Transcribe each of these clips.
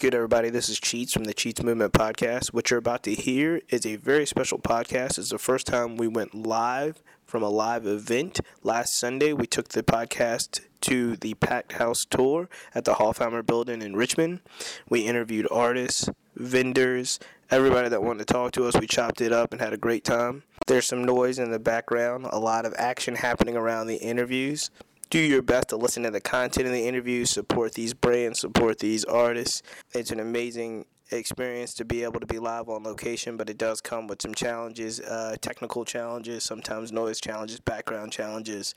good, everybody? This is Cheats from the Cheats Movement Podcast. What you're about to hear is a very special podcast. It's the first time we went live from a live event. Last Sunday, we took the podcast to the Packed House Tour at the Hofheimer Building in Richmond. We interviewed artists, vendors, everybody that wanted to talk to us. We chopped it up and had a great time. There's some noise in the background, a lot of action happening around the interviews do your best to listen to the content in the interviews, support these brands, support these artists. It's an amazing experience to be able to be live on location, but it does come with some challenges, uh, technical challenges, sometimes noise challenges, background challenges.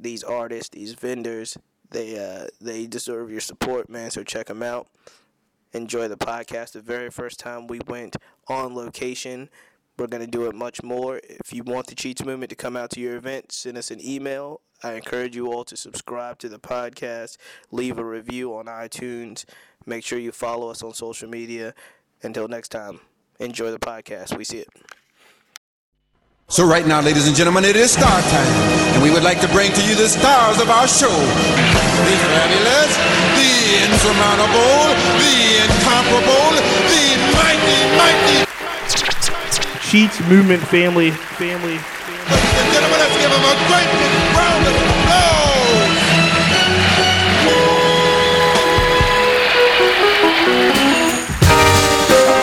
These artists, these vendors, they uh, they deserve your support, man. So check them out. Enjoy the podcast. The very first time we went on location, we're going to do it much more. If you want the Cheats Movement to come out to your event, send us an email. I encourage you all to subscribe to the podcast, leave a review on iTunes. Make sure you follow us on social media. Until next time, enjoy the podcast. We see it. So right now, ladies and gentlemen, it is star time, and we would like to bring to you the stars of our show. The fabulous, the insurmountable, the incomparable, the mighty, mighty Cheats Movement family, family. Ladies and gentlemen, let's give him a great big round of applause.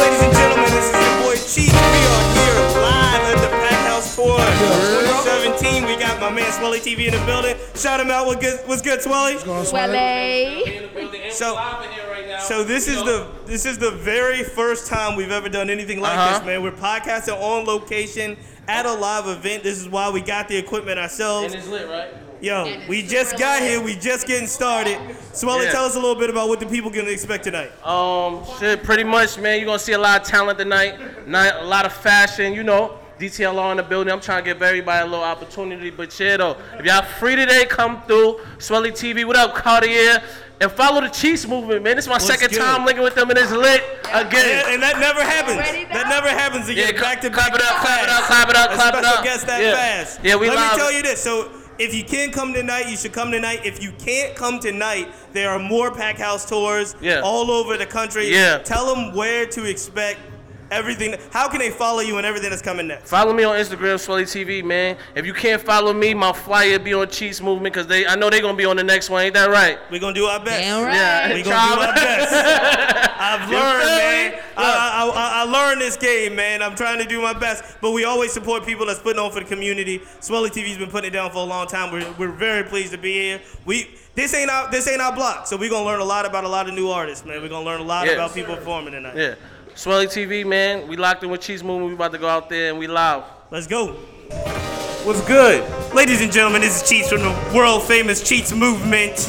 Ladies and gentlemen, this is your boy Cheat. We are here live at the Pack House Tour 2017. We got my man Swelly TV in the building. Shout him out. What good? What's good, Swelly? Wale. So, so this is the this is the very first time we've ever done anything like Uh-huh. this, man. We're podcasting on location at a live event. This is why we got the equipment ourselves. And it's lit, right? Yo, we just got here. We just getting started. Swelly, Yeah. tell us a little bit about what the people gonna expect tonight. Um, shit, pretty much, man. You're gonna see a lot of talent tonight. Not a lot of fashion, you know. DTLR in the building. I'm trying to give everybody a little opportunity, but yeah, though, if y'all free today, come through. Swelly TV, what up, Cartier? And follow the Cheats movement, man. This is my second time linking with them, and it's lit again. And, and that never happens. That never happens again. Yeah, back to clap back. it up, clap it up, clap it up, clap it special up. guest that Yeah. fast. Yeah, we Let live. me tell you this. So if you can come tonight, you should come tonight. If you can't come tonight, there are more pack house tours Yeah. all over the country. Yeah. Tell them where to expect everything. How can they follow you and everything that's coming next? Follow me on Instagram, Swelly TV, man. If you can't follow me, my flyer be on Cheats movement, cause they, I know they gonna be on the next one. Ain't that right? We're gonna do our best. Damn right. Yeah. We gonna do our best. I've learned, man. I, I, I, I learned this game, man. I'm trying to do my best, but we always support people that's putting on for the community. Swelly TV's been putting it down for a long time. We're, we're very pleased to be here. We this ain't our this ain't our block, so we're gonna learn a lot about a lot of new artists, man. We're gonna learn a lot Yes. about people performing tonight. Yeah. Swelly TV, man. We locked in with Cheats movement. We about to go out there and we live. Let's go. What's good? Ladies and gentlemen, this is Cheats from the world famous Cheats movement.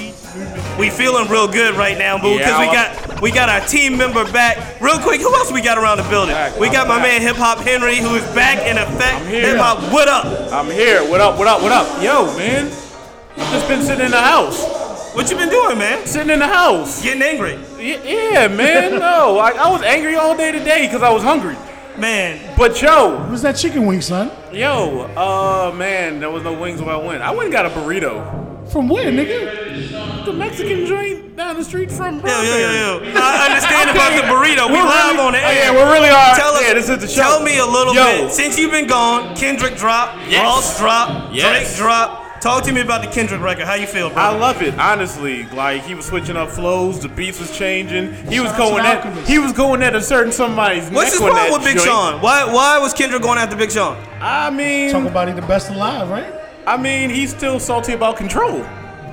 We feeling real good right now, but because we got we got our team member back. Real quick, who else we got around the building? We got my man Hip Hop Henry, who is back in effect. here. Hip Hop, what up? I'm here. What up? What up? What up? Yo, man. I've just been sitting in the house. What you been doing, man? Sitting in the house. Getting angry, Y- Yeah, man. No, I, I was angry all day today because I was hungry. man. But yo, Where's that chicken wing, son? yo, uh, man, there was no wings when I went. I went and got a burrito. From where, nigga? The Mexican joint down the street from. Yo, Broadway. yo, yo, yo. I understand about the burrito. We We're live really- on the oh, yeah, we're really are. Tell us, Yeah, this is the show. Tell me a little Yo. bit. Since you've been gone, Kendrick drop, Yes. Ross drop, Yes. Drake drop. Talk to me about the Kendrick record. How you feel, bro? I love it, honestly. Like he was switching up flows, the beats was changing. He was Shout out to going at he was going at a certain somebody's What's his neck on problem with Big joint. Sean? Why why was Kendrick going after Big Sean? I mean, Talk about he the best alive, right? I mean, he's still salty about control.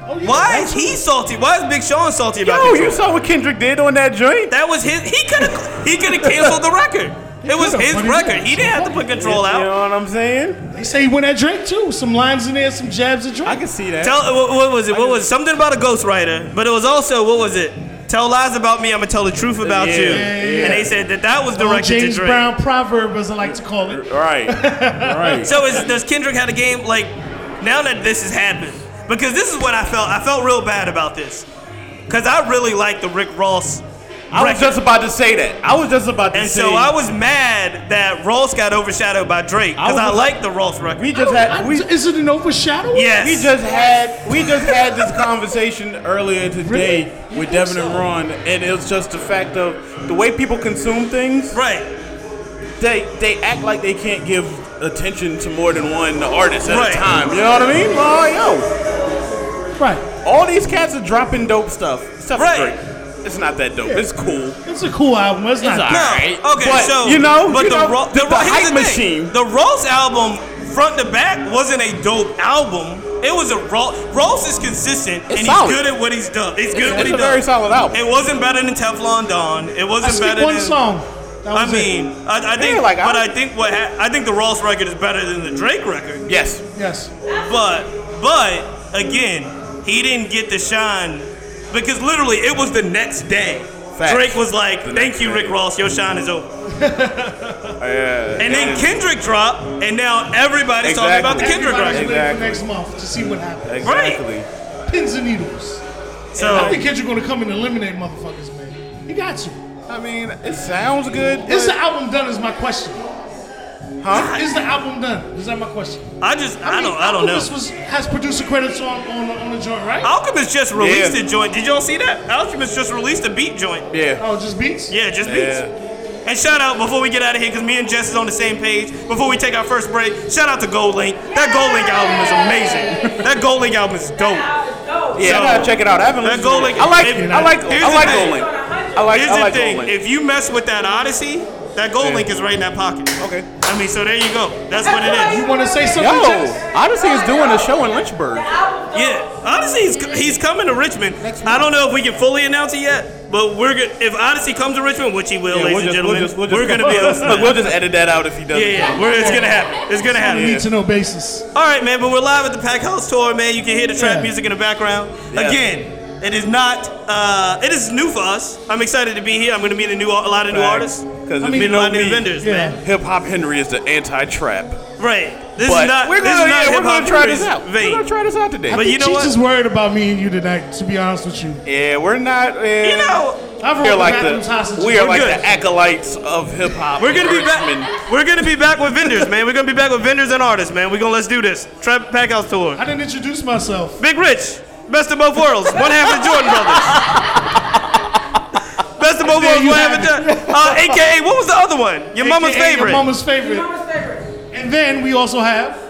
Oh, yeah, Why is he salty? Why is Big Sean salty about Yo, Control? you saw what Kendrick did on that joint? That was his. He could have. He could have canceled the record. It was his record. He didn't have to put Control out. You out. know what I'm saying? They say he went at Drake too. Some lines in there, some jabs at Drake. I can see that. Tell what, what was it? What was it? something about a ghostwriter? But it was also what was it? Tell lies about me. I'm gonna tell the truth about Yeah, you. yeah. And they said that that was Old directed to James Drake. Brown proverb, as I like to call it. right, right. So is, does Kendrick have a game like now that this has happened? Because this is what I felt. I felt real bad about this. Cause I really like the Rick Ross I was just about to say that. I was just about to say. and say. so I was mad that Ross got overshadowed by Drake because I, was- like the Ross record. We just had. We, Is it an overshadow? yes. we just had. We just had this conversation earlier today with Devin and Ron, and it was just the fact of the way people consume things. right. They they act like they can't give attention to more than one artist at Right. a time. You know what I mean? Oh, yo. Right. All these cats are dropping dope stuff. Except Right. Drake. It's not that dope. It's cool. It's a cool album. It's not. It's No. alright. Okay. But, so you know, but you the, know, Ro- the, the, the hype thing. machine. The Ross album, front to back, wasn't a dope album. It was a Ross. Ross is consistent and he's solid. good at what he's done. He's good at what it's a does. very solid album. It wasn't better than Teflon Don. It wasn't skipped better one than. song. That I was it. mean, I, I think, Yeah, like, but I- I think what ha- I think the Ross record is better than the Drake record. yes. Yes. But but again, he didn't get the shine because literally it was the next day. Facts. Drake was like, "Thank you. Rick Ross. Your shine is over." Yeah. And then Kendrick dropped, and now everybody's talking about the Kendrick Everybody's record. waiting Exactly. for next month to see what happens. Exactly. Pins and needles. So I think Kendrick gonna come and eliminate motherfuckers, man. He got you. I mean, it sounds good. Is the album done? Is my question. Huh? Is the album done? Is that my question? I just I, mean, don't I don't know. Alchemist Was, has producer credits on on, on the joint, right? Alchemist just released Yeah. a joint. Did y'all see that? Alchemist just released a beat joint. Yeah. Oh, just beats. Yeah, just beats. Yeah. And shout out before we get out of here, because me and Jess is on the same page. Before we take our first break, shout out to GoldLink. That GoldLink album is amazing. that GoldLink album is dope. Yeah, So- I gotta check it out. I haven't That listened Gold to Link. it. I like. if- I like. here's I the like thing. GoldLink. I like. Here's I the like thing: Link. if you mess with that Oddisee, that Gold Yeah. Link is right in that pocket. Okay. I mean, so there you go. That's what it is. You want to say something? Yo, Jess? Oddisee is doing a show in Lynchburg. Yeah, Oddisee, he's, he's coming to Richmond. I don't know if we can fully announce it yet, but we're good. If Oddisee comes to Richmond, which he will, Yeah, ladies we'll and just- gentlemen, we'll just- we'll just- we're gonna be hosting. Look, we'll just edit that out if he doesn't. Yeah, yeah, we're, it's gonna happen. It's gonna happen. Need to know basis. All right, man, but we're live at the Pack House tour, man. You can hear the trap Yeah. music in the background. Yeah. Again, it is not. Uh, it is new for us. I'm excited to be here. I'm going to meet a new, a lot of new artists. Because I if mean, you know lot me, vendors, Yeah. man. Hip Hop Henry is the anti-trap. Right. This But is not. we're gonna, not yeah, we're hip-hop gonna try Henry's this out. Vein. We're gonna try this out today. But you know Cheech just worried about me and you tonight. To be honest with you, yeah, we're not. Uh, You know, I've we are like the we are We're like good. the acolytes of hip hop. we're gonna be Richmond. back. We're gonna be back with vendors, man. We're gonna be back with vendors and artists, man. We're gonna let's do this. Trap Pack House tour. I didn't introduce myself. Big Rich, best of both worlds. One half of the Jordan brothers. Best of both you have of the, uh, AKA, what was the other one? Your mama's AKA favorite. Your mama's favorite. And then we also have.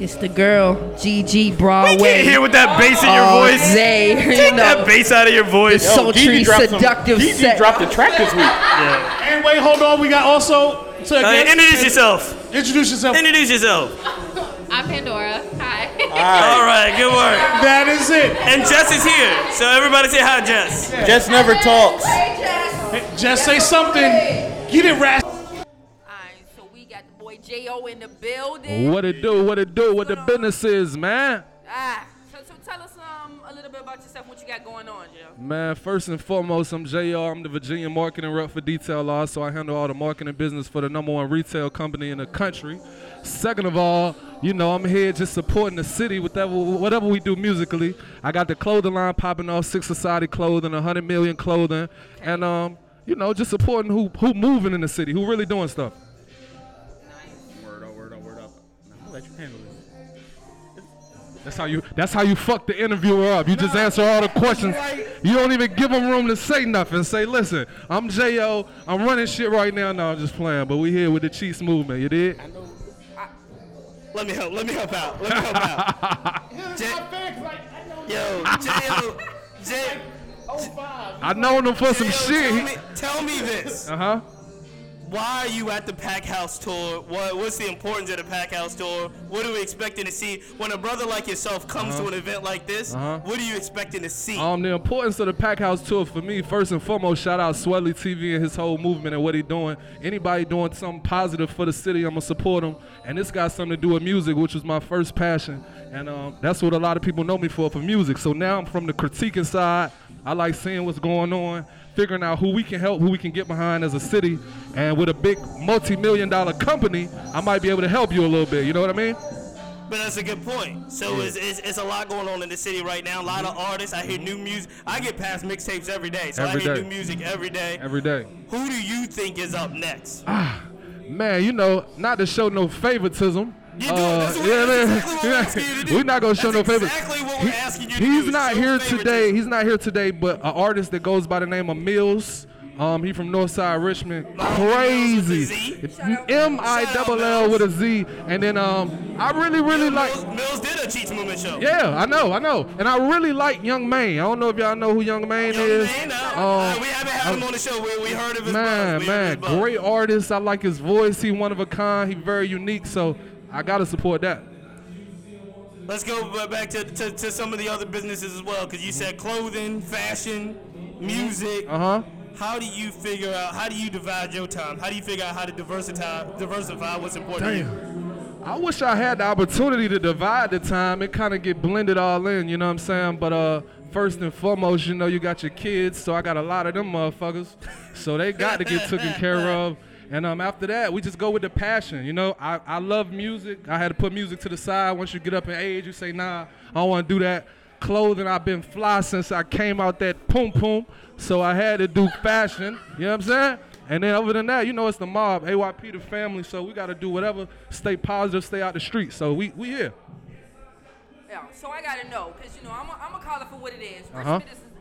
It's the girl, GG I Broadway. can't hear with that bass in your all voice. day, you Take that bass out of your voice. Yo, sultry, dropped some- seductive Gigi set. dropped the track this week. And wait, hold on. We got also. To Uh, introduce yourself. Introduce yourself. Introduce yourself. I'm Pandora. Hi. All right, good work. That is it. And Jess is here, so everybody say hi, Jess. Jess never talks. Just say something. Get it, Ras. Alright, so we got the boy J.O. in the building. What it do? What it do? What the business is, man? Ah, so, so tell us um, a little bit about yourself, what you got going on, Joe. Man, first and foremost, I'm JR. I'm the Virginia marketing rep for DTLR, so I handle all the marketing business for the number one retail company in the country. Second of all, you know, I'm here just supporting the city with whatever, whatever we do musically. I got the clothing line popping off, S.i.c.K. Society Clothing, 100 million clothing, and um, you know, just supporting who who moving in the city, who really doing stuff. Word up, word up, word up. I'll let you handle. That's how you. That's how you fuck the interviewer up. You just answer all the questions. You don't even give them room to say nothing. Say, listen, I'm Jo. I'm running shit right now. No, I'm just playing. But we here with the Cheats movement. You did? Let me help. Let me help out. Let me help out. J- Yo, J.O. J. I known him for some J.O., Tell me, shit. tell me this. Uh huh. Why are you at the Pack House tour? What, what's the importance of the Pack House tour? What are we expecting to see when a brother like yourself comes to an event like this? Uh-huh. What are you expecting to see? Um, the importance of the Pack House tour for me, first and foremost, shout out Swelly TV and his whole movement and what he doing. Anybody doing something positive for the city, I'ma support him. And this got something to do with music, which was my first passion. And um, that's what a lot of people know me for, for music. So now I'm from the critiquing side. I like seeing what's going on, figuring out who we can help, who we can get behind as a city. And with a big multi-million dollar company, I might be able to help you a little bit. You know what I mean? But that's a good point. So Yeah. it's, it's, it's a lot going on in the city right now. A lot of artists. I hear new music. I get past mixtapes every day. So Every I hear day. new music every day. Every day. Who do you think is up next? Ah, man, you know, not to show no favoritism. You do. That's yeah, man. exactly we're asking you to do. We're not gonna show That's no exactly what we're asking you to He's not here today. He's not here today, but an artist that goes by the name of Millz. Um, he from Northside Richmond. Crazy. M I double L with a Z. And then um, I really, really like. Millz, Millz did a Cheats Movement show. Yeah, I know, I know, and I really like Young Maine. I don't know if y'all know who Young Maine is. Man, uh, Um, we haven't had him on the show. We, we heard of his man, buzz. We heard man, great artist. I like his voice. He one of a kind. He very unique. So I gotta support that. Let's go back to, to, to some of the other businesses as well, because you said clothing, fashion, music. Uh huh. How do you figure out? How do you divide your time? How do you figure out how to diversify diversify what's important to you? Damn. I wish I had the opportunity to divide the time. It kind of get blended all in, you know what I'm saying? But uh, first and foremost, you know, you got your kids, so I got a lot of them motherfuckers. So they got to get taken care of. And um, after that, we just go with the passion. You know, I, I love music. I had to put music to the side. Once you get up in age, you say, nah, I don't want to do that. Clothing, I've been fly since I came out that poom poom. So I had to do fashion. You know what I'm saying? And then other than that, you know, it's the mob, AYP, the family. So we got to do whatever, stay positive, stay out the street. So we we here. Yeah, so I gotta know, cause you know I'm gonna call it for what it is. Uh-huh. Richmond is, is a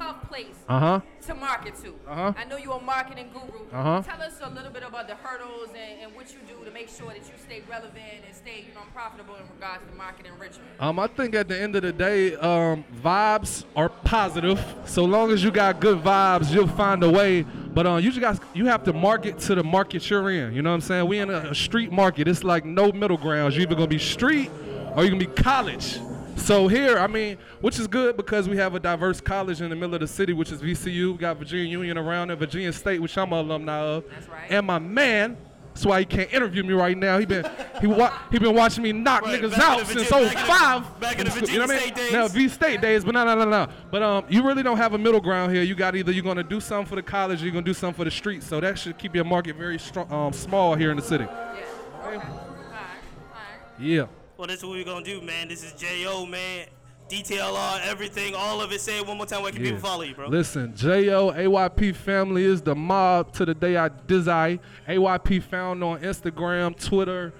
tough place Uh huh. to market to. Uh-huh. I know you're a marketing guru. Uh-huh. Tell us a little bit about the hurdles and, and what you do to make sure that you stay relevant and stay, you know, profitable in regards to marketing Richmond. Um, I think at the end of the day, um, vibes are positive. So long as you got good vibes, you'll find a way. But um, you just got you have to market to the market you're in. You know what I'm saying? We in a, a street market. It's like no middle grounds. You're either gonna be street or you're gonna be college. So here, I mean, which is good because we have a diverse college in the middle of the city, which is VCU. We got Virginia Union around there, Virginia State, which I'm an alumni of. That's right. And my man, that's why he can't interview me right now. He been he wa- he been watching me knock Right, niggas out the since Virginia- back in the- 05. back in the you know what I mean? State days. Now V State days, but no, no, no, no. But um, you really don't have a middle ground here. You got either you're gonna do something for the college, or you're gonna do something for the streets. So that should keep your market very strong, um, small here in the city. Yeah. Okay. All right. All right. Yeah. Well, this is what we're gonna do, man. This is Jo, man. DTLR, everything, all of it. Say it one more time. Where can Yeah. people follow you, bro? Listen, J.O. AYP family is the mob to the day I desire. AYP found on Instagram, Twitter.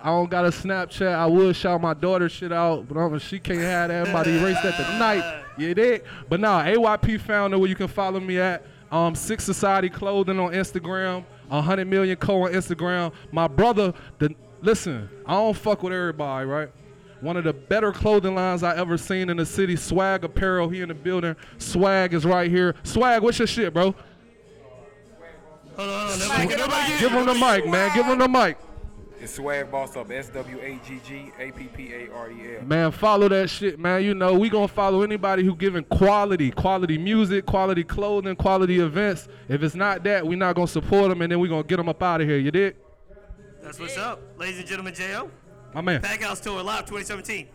I don't got a Snapchat. I would shout my daughter shit out, but um, she can't have that. Everybody erased that tonight. You dig? But nah, AYP founder where you can follow me at. Um, S.i.c.K. Society Clothing on Instagram. 100 million co on Instagram. My brother, the listen, I don't fuck with everybody, right? One of the better clothing lines I ever seen in the city. Swagg Apparel, here in the building. Swag is right here. Swag, what's your shit, bro? Hold on, hold on. Nobody, nobody Give him the mic, man. Give him the mic. It's Swag Boss Up. S W A G G A P P A R E L. Man, follow that shit, man. You know, we gonna follow anybody who giving quality, quality music, quality clothing, quality events. If it's not that, we not gonna support them, and then we gonna get them up out of here. You dig? That's what's up, ladies and gentlemen. Jo, My man. Pack House Tour Live 2017.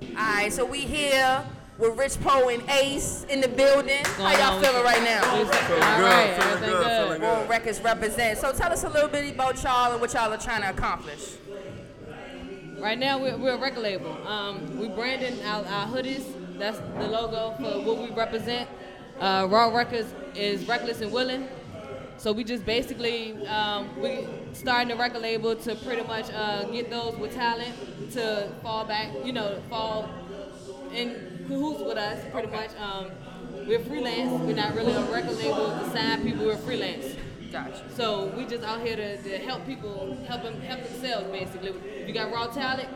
All right. So we here with Rich Po and Ace in the building. How y'all feeling right now? All right, everything good. Raw Records represent. So tell us a little bit about y'all and what y'all are trying to accomplish. Right now, we're, we're a record label. Um, we branding our, our hoodies. That's the logo for what we represent. Uh, Raw Records is reckless and willing. So we just basically um, we starting a record label to pretty much uh, get those with talent to fall back, you know, fall in cahoots with us. Pretty much, um, we're freelance. We're not really a record label to sign people. We're freelance. Gotcha. So we just out here to, to help people, help them, help themselves basically. If you got raw talent,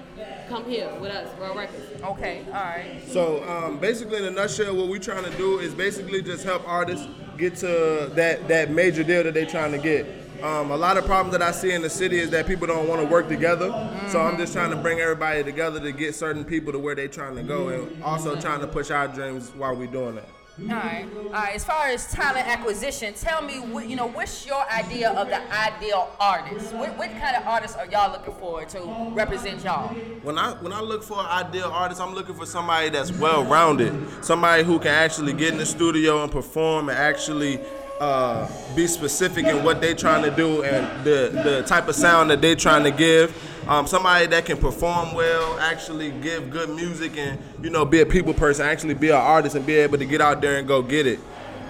come here with us, Raw Records. Okay, all right. So um, basically, in a nutshell, what we're trying to do is basically just help artists get to that that major deal that they're trying to get. Um, a lot of problems that I see in the city is that people don't want to work together. So I'm just trying to bring everybody together to get certain people to where they're trying to go, and also trying to push our dreams while we're doing that. All right. All right. As far as talent acquisition, tell me, what, you know, what's your idea of the ideal artist? What, what kind of artists are y'all looking for to represent y'all? When I when I look for an ideal artist, I'm looking for somebody that's well rounded, somebody who can actually get in the studio and perform and actually uh, be specific in what they're trying to do and the the type of sound that they're trying to give. Um, somebody that can perform well, actually give good music, and you know, be a people person, actually be an artist, and be able to get out there and go get it.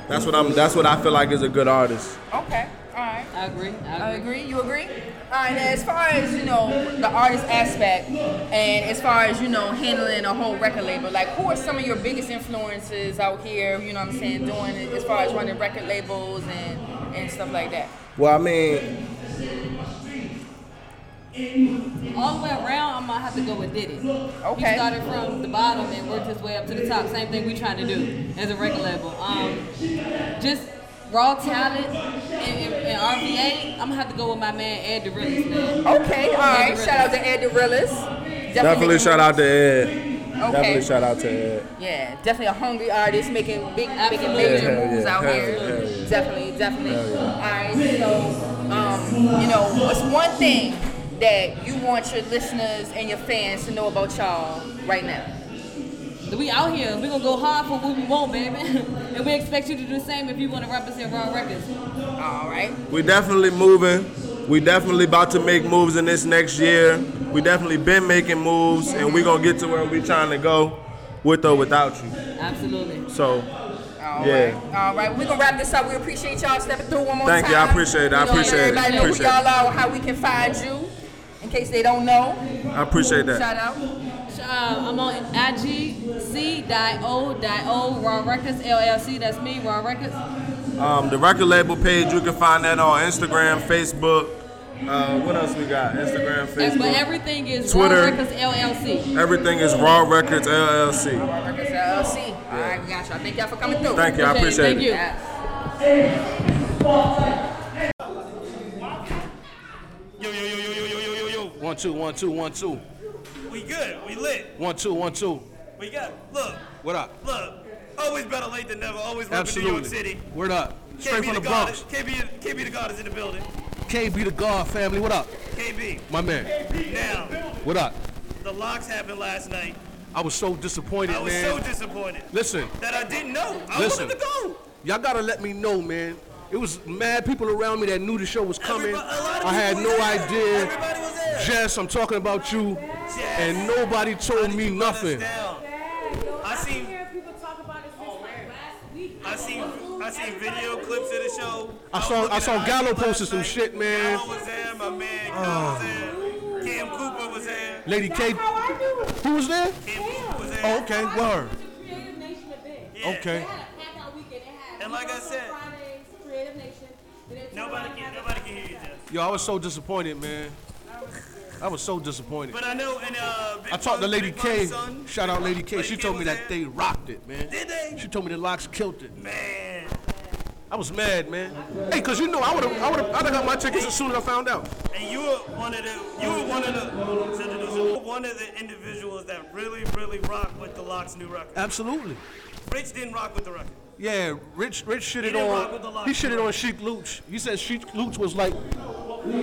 That's what I'm. That's what I feel like is a good artist. Okay. All right. I agree. I agree. You agree? All right. Now, as far as you know, the artist aspect, and as far as you know, handling a whole record label, like who are some of your biggest influences out here? You know what I'm saying? Doing it as far as running record labels and and stuff like that. Well, I mean, All the way around, I'm gonna have to go with Diddy. Okay. He started from the bottom and worked his way up to the top. Same thing we trying to do as a record label. Um, just raw talent and, and, and RVA. I'm gonna have to go with my man Ed DeRillis, man. Okay. All right. Shout out to Ed DeRillis. definitely shout out to Ed. Okay. Definitely shout out to Ed. Yeah, definitely a hungry artist making big, making Absolutely. major Hell moves yeah, out hell here. yeah, hell yeah. Definitely, definitely. Yeah. All right, so um, you know, what's one thing that you want your listeners and your fans to know about y'all right now? We out here. We're gonna go hard for what we want, baby, and we expect you to do the same if you want to represent Raw Records. All right. We're definitely moving. We definitely about to make moves in this next year. We definitely been making moves, and we gonna get to where we trying to go, with or without you. Absolutely. So, All yeah. right. All right. We're gonna wrap this up. We appreciate y'all stepping through one more Thank time. Thank you. I appreciate it. I appreciate it. Everybody know Appreciate who y'all it. are, how we can find you, in case they don't know. I appreciate that. Shout out. Uh, I'm on IG.C.O.O. Raw Records LLC. That's me, Raw Records. Um, the record label page, you can find that on Instagram, Facebook. Uh, what else we got? Instagram, And, but Facebook. everything is Twitter. Raw Records LLC. Everything is Raw Records LLC. Raw Records LLC. All right, we got y'all. Thank y'all for coming through. Thank you. I appreciate it. Thank you. Yo, yo, yo, yo, yo, yo, yo, yo, yo. One, two, one, two, one, two. We good. We lit. One, two, one, two. We got. Look. What up? Look. Always better late than never. Always repping New York. City. Word up. Straight KB from the the God Bronx. is- KB, KB the God is in the building. KB the God family. What up? KB. My man. Now, What up? the LOX happened last night. I was so disappointed, man. I was man. so disappointed Listen, that I didn't know. I listen. wanted to go. Y'all gotta let me know, man. It was mad people around me that knew the show was coming. Everybody- a lot of I had no there. idea. Everybody was there. Jess, I'm talking about you. And nobody told me nothing. I seen. I seen. I seen video clips of the show. I saw looking I saw Gallo posted some night. shit, man. Gallo was there. My man Gallo was ah. there. Cam Cooper was there. Lady K. Who was there? Cam Cooper was there. Oh, okay, word. Yeah. Okay. And like I said, nobody can nobody can hear you, Jess. Yo, I was so disappointed, man. I was so disappointed. But I know, and uh, I talked to Lady K. Son, Shout out Lady K. Lady She K told me was that they rocked it, man. Did they? She told me the LOX killed it. Man. I was mad, man. Hey, cause you know I would have, I would have, I'd have got my tickets as soon as I found out. And you were one of the, you were one of the, one of the individuals that really, really rocked with the LOX new record. Absolutely. Rich didn't rock with the record. Yeah, Rich, Rich shitted didn't rock with on. He shitted on Sheek Louch. He said Sheek Louch was like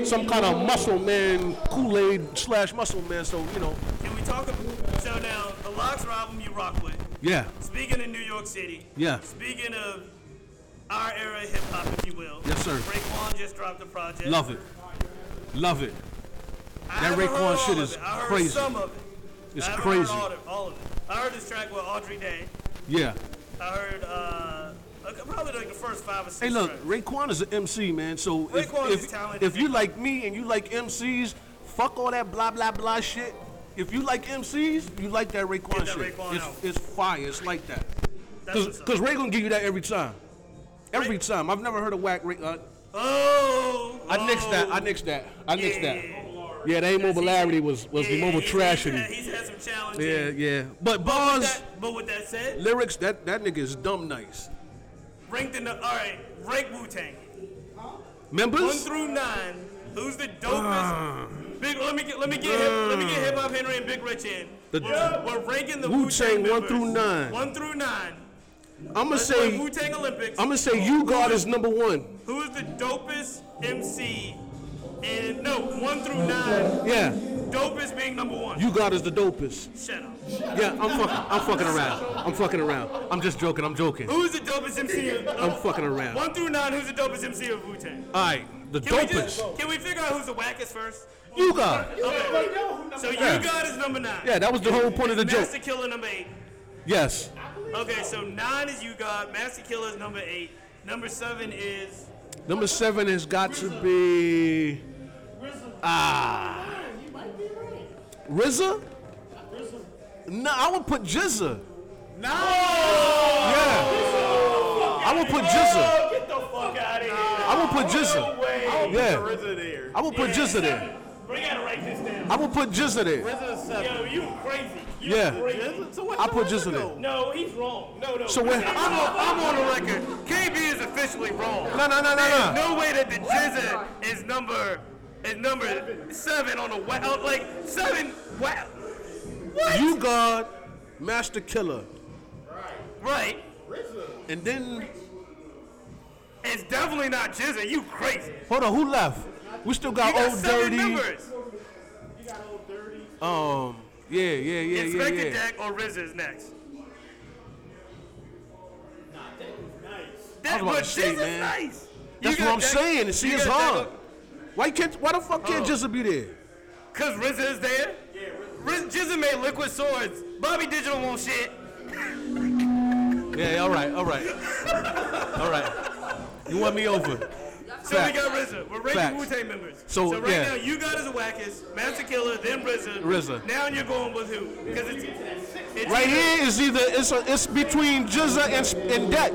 some kind of muscle man, Kool Aid slash muscle man. So you know, Can we talk about, so now, the LOX are album you rock with. yeah, Speaking of New York City. Yeah. Speaking of our era hip hop, if you will. Yes, sir. Raekwon just dropped a project. love it, love it. I That haven't heard all Raekwon shit is. I heard crazy. some of it. It's I crazy. Heard all, of, all of it. I heard this track with Andra Day. Yeah. I heard uh, probably like the first five or six. Hey, look, tracks. Raekwon is an MC, man. So if, if, if you like me and you like MCs, fuck all that blah blah blah shit. If you like MCs, you like that Raekwon that shit. Raekwon it's, it's fire. It's like that. Because Ray gonna give you that every time. Every time. I've never heard a whack Ray. Uh, oh. I nixed that. I nixed that. I nixed that. Yeah, that immobilarity was was the mobile tragedy. He's had some challenges. Yeah, yeah. But But with, bars, that, but with that said, lyrics, that that nigga is dumb nice. ranked in the all right, rank Wu Tang. Members? One through nine. Who's the dopest? Ah. Big. Let me get. Let me get. hip, let me get Hip Hop Henry and Big Rich in. The- we're, we're ranking the Wu-Tang Wu-Tang one through nine. One through nine. I'm gonna Let's say play Wu-Tang Olympics. I'm gonna say you God is number one. Who is the dopest MC? And no, one through nine. Yeah. Dopest being number one. U-God is the dopest. Shut up. Yeah, I'm fucking. I'm fucking around. I'm fucking around. I'm just joking. I'm joking. Who's the dopest MC? Of, I'm fucking around. One through nine, who's the dopest MC of Wu Tang? All right, the Can we, dopest. just, can we figure out who's the wackest first? U-God. Okay. So Yeah. U-God is number nine. Yeah, that was the whole point of the joke. Masta Killa number eight. Yes. Okay, so nine is you got. Masta Killa is number eight. Number seven is Number seven has got to be. Ah. RZA? No, I would put GZA. no. Yeah. I would put GZA. Get the fuck out of here. I would put GZA. No way. Yeah. I would put GZA there. We gotta write this down. I would put GZA there. Yo, you crazy. You Yeah. Crazy. So I put GZA there. No, he's wrong. No, no. So when- I'm on, I'm on the record. KB is officially wrong. No, no, no, no, no. There's no. no way that the GZA is number is number seven on the wa- oh, like seven. Wow. What? You God, Masta Killa. Right. And then, It's definitely not GZA. You crazy. hold on, who left? We still got, you got Old seven Dirty. members. Um, yeah, yeah, yeah, yeah, Inspector yeah. Deck or RZA is next. I That, was about but to say, GZA's man. nice. That's You what I'm got Deck- saying. See, you it's got hard. Deck- Why can't? Why the fuck can't Oh. GZA be there? Cause RZA is there. Yeah, RZA GZA made liquid swords. Bobby Digital won't shit. Yeah, all right, all right, all right. You want me over? So we got RZA. We're ranking Facts. Wu Tang members. So, right yeah. now you got as a wackest, Masta Killa, then RZA. RZA. Now you're going with who? Because it's, it's Right either here is either it's a, it's between GZA and, and Deck.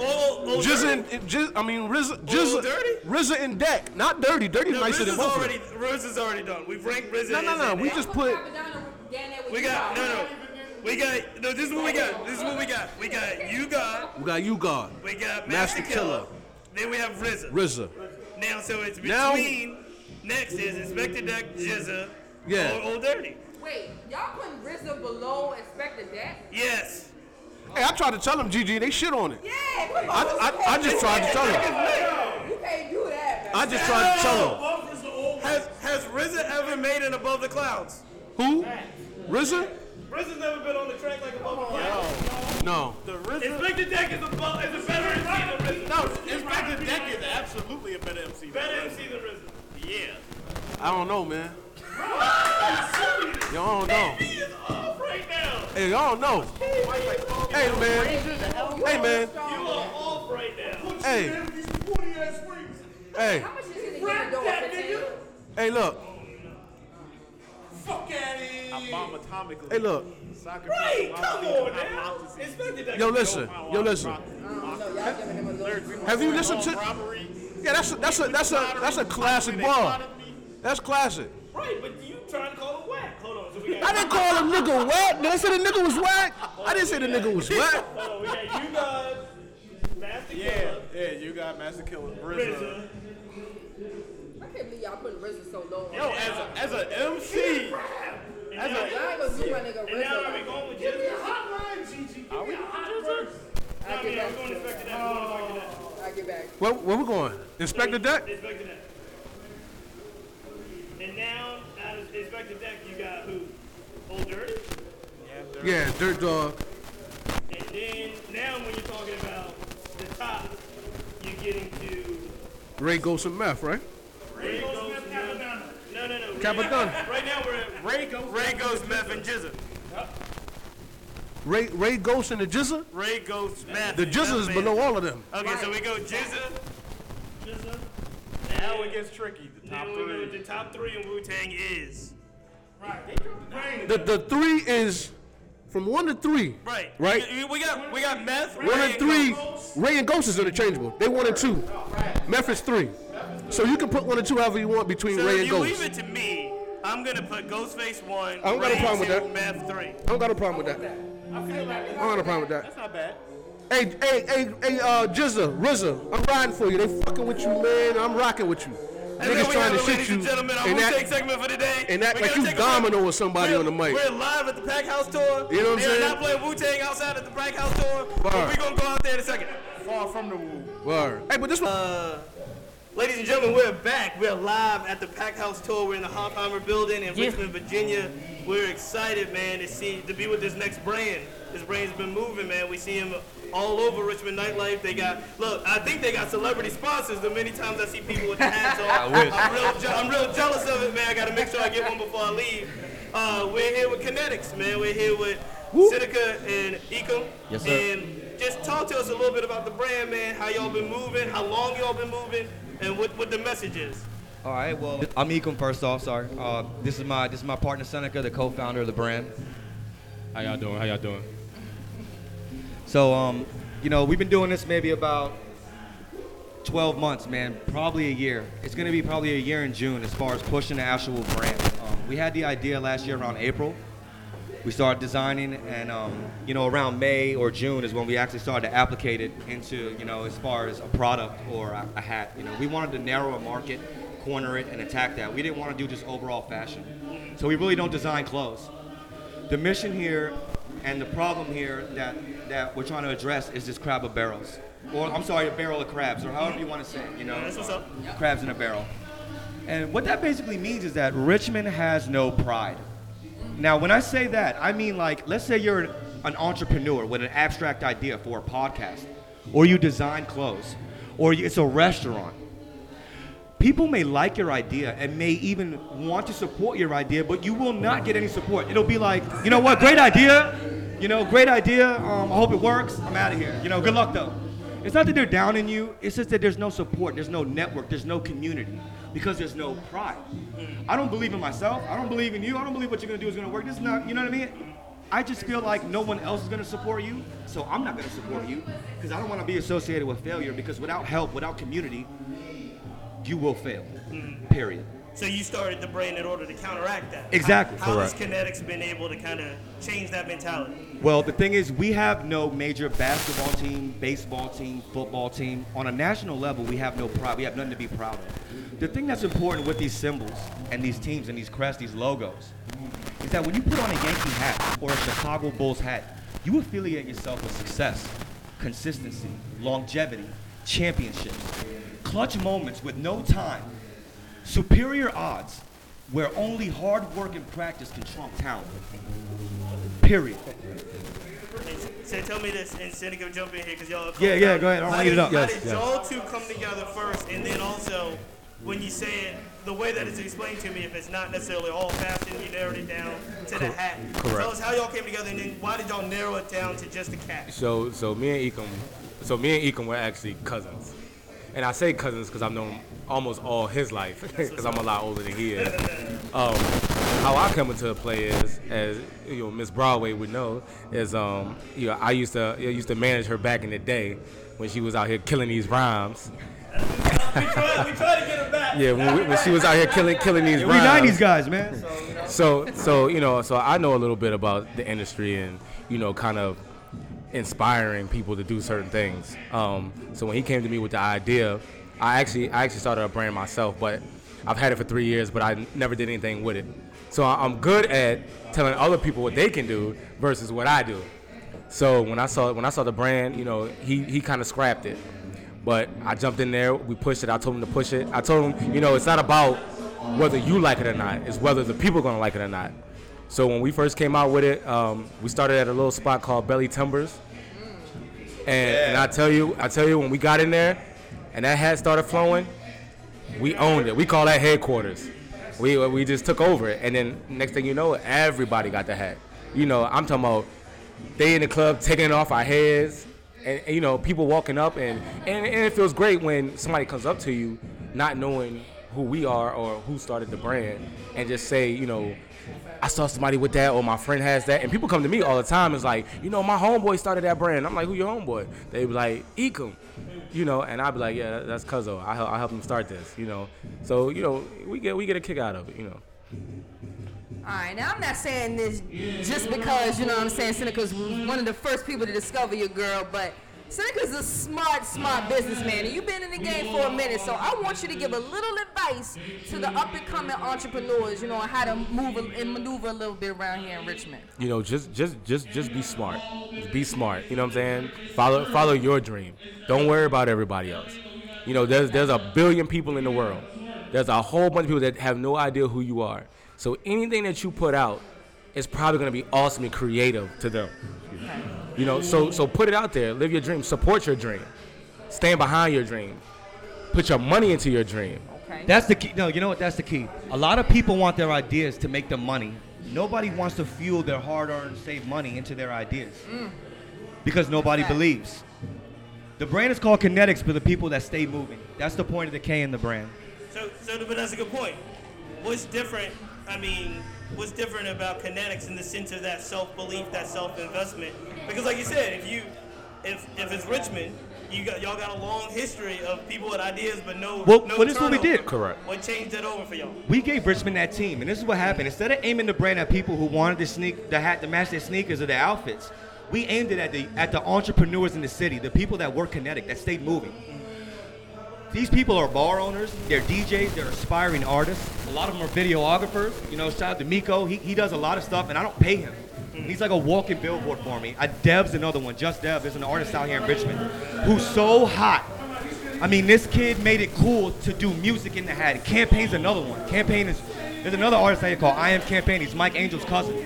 Old, old GZA Dirty. and GZA, I mean RZA, GZA, Dirty? RZA and Deck, not Dirty. Dirty No, nicer than RZA's both already them. RZA's already done. We've ranked RZA. No, no, no. We just put. We got no, no. We got no. This is what we got. This is what we got. We got U-God. We got U-God, We got Master Masta Killa. Killer. Then we have RZA. RZA. Now, so it's Now- between. next is Inspectah Deck, GZA, Yeah. or Old Dirty. Wait, y'all putting RZA below Inspectah Deck? Yes. Hey, I tried to tell them, GG, they shit on it. Yeah, come on. I, I, I just tried to tell them. You can't do that, man. I just tried to tell them. Has has RZA ever made an Above the Clouds? Who? RZA? RZA's never been on the track like Above the Clouds. No. The RZA. Inspectah Deck is a, bu- is a better MC than RZA. No, Inspectah Deck is absolutely a better MC. Better MC than RZA. Yeah. I don't know, man. Y'all don't know. He is off right now. Hey, y'all don't know. Hey, man. Hey, man. You are off right now. Hey. Hey. How much is it to get door for Hey, look. Fuck out here. bomb atomically. Hey, look. Soccer Right, come on now. boxes. Inspectah Deck. Yo, listen. Yo, listen. Have you listened to? Robbery. Yeah, that's a, that's a that's a that's a classic bar. That's classic. Right, but you trying to call him whack. Hold on. So we got I didn't call a nigga whack. Did I say the nigga was whack? I didn't say the nigga was whack. Hold on, we got you guys, Master Yeah, Killer, yeah, you got Masta Killa, RZA. RZA. I can't believe y'all putting RZA so low. Yo, as a as a MC, And as now, a y'all gonna do my nigga and now are we RZA. going with give me a GZA? hotline, Gigi. Give me a hotline. No, I mean, we're going to Inspectah Deck. We're going to Inspectah Deck. I get back. Where, where we going? Inspectah Deck? Inspectah Deck. And now, out of Inspectah Deck, you got who? Old Dirty? Yeah, Dirt Dog. And then, now when you're talking about the top, you're getting to Ray Ghost and Meth, right? Ray Ghost, Meth. No, no, no. Cappadonna. Right now, we're at Ray Ghost. Ray Ghost, Meth, and GZA. Ray Ray Ghost and the GZA. Ray Ghost, Meth. The and GZA is below all of them. Okay, so we go GZA. GZA. Now it gets tricky. The top Then we three. the top three in Wu Tang is. Right. The the three is from one to three. Right. Right. We, we got we got Meth. One Ray, and three. Ghost. Ray and Ghost is interchangeable. They one and two. Meth is three. So you can put one and two however you want between So Ray if and you Ghost. leave it to me, I'm gonna put Ghostface one. I don't got a Ray problem with two, that. Meth three. I don't got a problem with that. I I feel like don't got a problem with that. That's not bad. Hey, hey, hey, hey, uh, GZA, RZA, I'm riding for you. They fucking with you, man. I'm rocking with you. And Niggas trying to shit ladies you and gentlemen, our and act, segment for the day. and act We like gotta you take a break. domino with somebody We're- on the mic. We're live at the Pack House tour. You know what I'm they saying? are not playing Wu Tang outside at the Pack House tour. But we're gonna go out there in a second. Far from the woo. Word. Hey, but this one. Uh, Ladies and gentlemen, we're back. We're live at the Pack House Tour. We're in the Hofheimer building in Yeah. Richmond, Virginia. We're excited, man, to see to be with this next brand. This brand's been moving, man. We see him all over Richmond nightlife. They got look. I think they got celebrity sponsors. The many times I see people with the hats on, I wish. I'm real, je- I'm real jealous of it, man. I got to make sure I get one before I leave. Uh, we're here with Kinetics, man. We're here with Seneca and Ekim. Yes, sir. And just talk to us a little bit about the brand, man. How y'all been moving? How long y'all been moving? And what, what the message is. All right. Well, I'm Ekim. First off, sorry. Uh, this is my this is my partner Seneca, the co-founder of the brand. How y'all doing? How y'all doing? So, um, you know, we've been doing this maybe about 12 months, man. Probably a year. It's gonna be probably a year in June as far as pushing the actual brand. Um, we had the idea last year around April. We started designing, and um, you know, around May or June is when we actually started to applicate it into, you know, as far as a product or a, a hat. You know, we wanted to narrow a market, corner it, and attack that. We didn't want to do just overall fashion. So we really don't design clothes. The mission here and the problem here that, that we're trying to address is this crab of barrels. Or, I'm sorry, a barrel of crabs, or however you want to say it, you know? Up. Crabs in a barrel. And what that basically means is that Richmond has no pride. Now, when I say that, I mean like, let's say you're an, an entrepreneur with an abstract idea for a podcast, or you design clothes, or you- it's a restaurant. People may like your idea and may even want to support your idea, but you will not get any support. It'll be like, you know what, great idea, you know, great idea. Um, I hope it works. I'm out of here. You know, good luck though. It's not that they're down in you. It's just that there's no support. There's no network. There's no community because there's no pride. I don't believe in myself. I don't believe in you. I don't believe what you're gonna do is gonna work. This is not. You know what I mean? I just feel like no one else is gonna support you, so I'm not gonna support you because I don't want to be associated with failure. Because without help, without community, you will fail. Mm-hmm. Period. So you started the brand in order to counteract that. Exactly. How, how has Kinetics been able to kind of change that mentality? Well, the thing is, we have no major basketball team, baseball team, football team. On a national level, we have no pride. We have nothing to be proud of. The thing that's important with these symbols and these teams and these crests, these logos, is that when you put on a Yankee hat or a Chicago Bulls hat, you affiliate yourself with success, consistency, longevity, championships, clutch moments with no time, superior odds, where only hard work and practice can trump talent. Period. So tell me this, and Seneca jump in here because y'all. Yeah, yeah, go ahead. I'll How light did- it up. How Yes, did yes. y'all two come together first, and then also when you say it, the way that it's explained to me, if it's not necessarily all fashion, you narrowed it down to the hat. correct. Tell us how y'all came together, and then why did y'all narrow it down to just the cap? So, so me and Ekim, so me and Ekim were actually cousins, and I say cousins because I've known almost all his life because I'm a lot older than he is. Um, how I come into the play is, as you know, Miss Broadway would know, is um, you know, I used to I used to manage her back in the day when she was out here killing these rhymes. we tried, we tried to get her back. Yeah, when, we, when she was out here killing killing these Yeah, we rhymes. 90s guys, man. So so you know so I know a little bit about the industry and you know kind of inspiring people to do certain things. Um, so when he came to me with the idea, I actually I actually started a brand myself, but I've had it for three years, but I never did anything with it. So I'm good at telling other people what they can do versus what I do. So when I saw when I saw the brand, you know, he he kind of scrapped it. But I jumped in there, we pushed it. I told him to push it. I told him, you know, it's not about whether you like it or not. It's whether the people are gonna like it or not. So when we first came out with it, um, we started at a little spot called Belly Timbers. And, and I tell you, I tell you, when we got in there, and that hat started flowing, we owned it. We call that headquarters. We we just took over it, and then next thing you know, everybody got the hat. You know, I'm talking about they in the club taking it off our heads, and, and, you know, people walking up, and, and and it feels great when somebody comes up to you, not knowing who we are or who started the brand, and just say, you know, I saw somebody with that, or my friend has that, and people come to me all the time. It's like, you know, my homeboy started that brand. I'm like, who your homeboy? They be like, Ekim, you know, and I'd be like, yeah, that's Cuzzo. I help, I help him start this, you know. So you know, we get we get a kick out of it, you know. All right, now I'm not saying this just because, you know what I'm saying, Seneca's one of the first people to discover your girl, but Seneca's a smart, smart businessman, and you've been in the game for a minute, so I want you to give a little advice to the up-and-coming entrepreneurs, you know, on how to move and maneuver a little bit around here in Richmond. You know, just just just just be smart. Just be smart. You know what I'm saying? Follow follow your dream. Don't worry about everybody else. You know, there's there's a billion people in the world. There's a whole bunch of people that have no idea who you are. So anything that you put out is probably gonna be awesome and creative to them. You know, so so put it out there. Live your dream. Support your dream. Stand behind your dream. Put your money into your dream. Okay. That's the key. No, you know what? That's the key. A lot of people want their ideas to make them money. Nobody wants to fuel their hard-earned saved money into their ideas mm. because nobody believes. The brand is called Kinetics for the people that stay moving. That's the point of the K in the brand. So, so but that's a good point. What's different? I mean, what's different about kinetics in the sense of that self-belief, that self-investment? Because, like you said, if you, if if it's Richmond, you got y'all got a long history of people with ideas, but no. Well, no well, this is what we did. Correct. What changed that over for y'all? We gave Richmond that team, and this is what happened. Instead of aiming the brand at people who wanted to sneak the hat to match their sneakers or their outfits, we aimed it at the at the entrepreneurs in the city, the people that work kinetic, that stayed moving. These people are bar owners, they're DJs, they're aspiring artists. A lot of them are videographers. You know, shout out to Miko. He, he does a lot of stuff, and I don't pay him. He's like a walking billboard for me. Uh, Dev's another one. Just Dev is an artist out here in Richmond who's so hot. I mean, this kid made it cool to do music in the hat. Campaign's another one. Campaign is there's another artist out here called I Am Campaign. He's Mike Angel's cousin.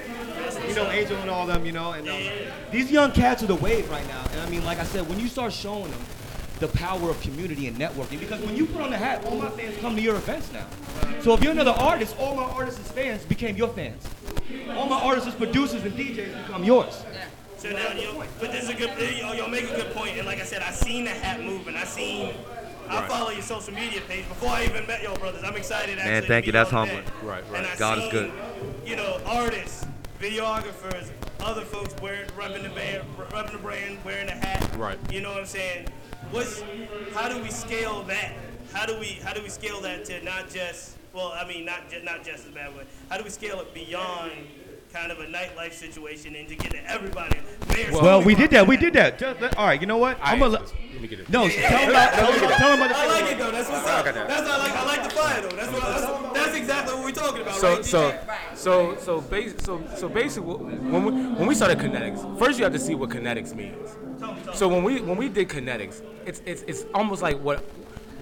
You know Angel and all them, you know. And um, these young cats are the wave right now. And I mean, like I said, when you start showing them the power of community and networking, because when you put on the hat, all my fans come to your events now. So if you're another artist, all my artists' fans became your fans. All my artists, producers, and DJs become yours. So now, you but this is a good. Y'all, y'all make a good point, and like I said, I seen the hat moving. I seen. I Right. follow your social media page before I even met y'all brothers. I'm excited. Man, thank to you. That's y'all humbling. Right, right. And I God is good. You know, artists, videographers, other folks wearing, repping the band, repping the brand, wearing the hat. Right. You know what I'm saying? What's, how do we scale that? How do we, how do we scale that to not just, well, I mean, not not just as bad, but how do we scale it beyond kind of a nightlife situation and to get to everybody? Mayor's Well, we did that. We did that. Just let- all right, you know what? I'm gonna. Let me get it. No, tell them about. Tell them about, tell 'em about the I like it though. That's what's I up. got that. That's what I like. I like the fire though. That's what. That's, that's exactly what we're talking about, So right? so DJ? so so bas- so so basically when we when we started kinetics, first you have to see what kinetics means. So when we when we did kinetics, it's it's it's almost like what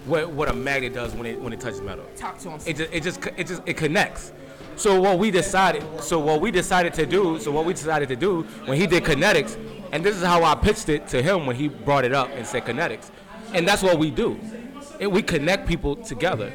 what what a magnet does when it when it touches metal. Talk to him. It just it just it just it connects. So what we decided, so what we decided to do, so what we decided to do when he did kinetics, and this is how I pitched it to him when he brought it up and said kinetics, and that's what we do. We connect people together.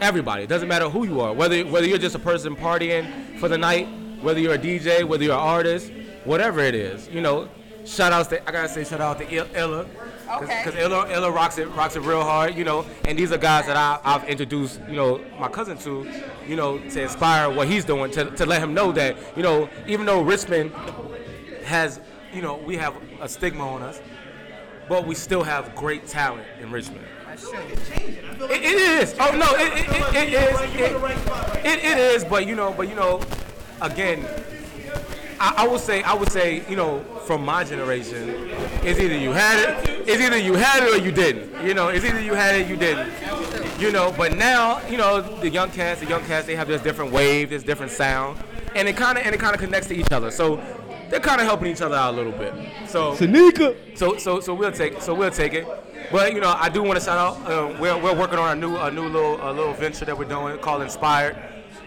Everybody. It doesn't matter who you are, whether whether you're just a person partying for the night, whether you're a DJ, whether you're an artist, whatever it is. You know, shout outs to I gotta say shout out to Illa. Okay. Because Illa, Illa rocks it rocks it real hard, you know, and these are guys that I, I've introduced, you know, my cousin to, you know, to inspire what he's doing, to, to let him know that, you know, even though Richmond has, you know, we have a stigma on us, but we still have great talent in Richmond. It, it is. Oh no, it, it, it, it is. It, it, it is. But you know, but you know, again, I, I would say, I would say, you know, from my generation, it's either you had it, it's either you had it or you didn't. You know, it's either you had it, or you didn't. You know, but now, you know, the young cats, the young cats, they have this different wave, this different sound, and it kind of and it kind of connects to each other. So they're kind of helping each other out a little bit. So Seneca. So so so we'll take so we'll take it. But you know, I do want to shout out. Uh, we're, we're working on a new a new little a little venture that we're doing called Inspired.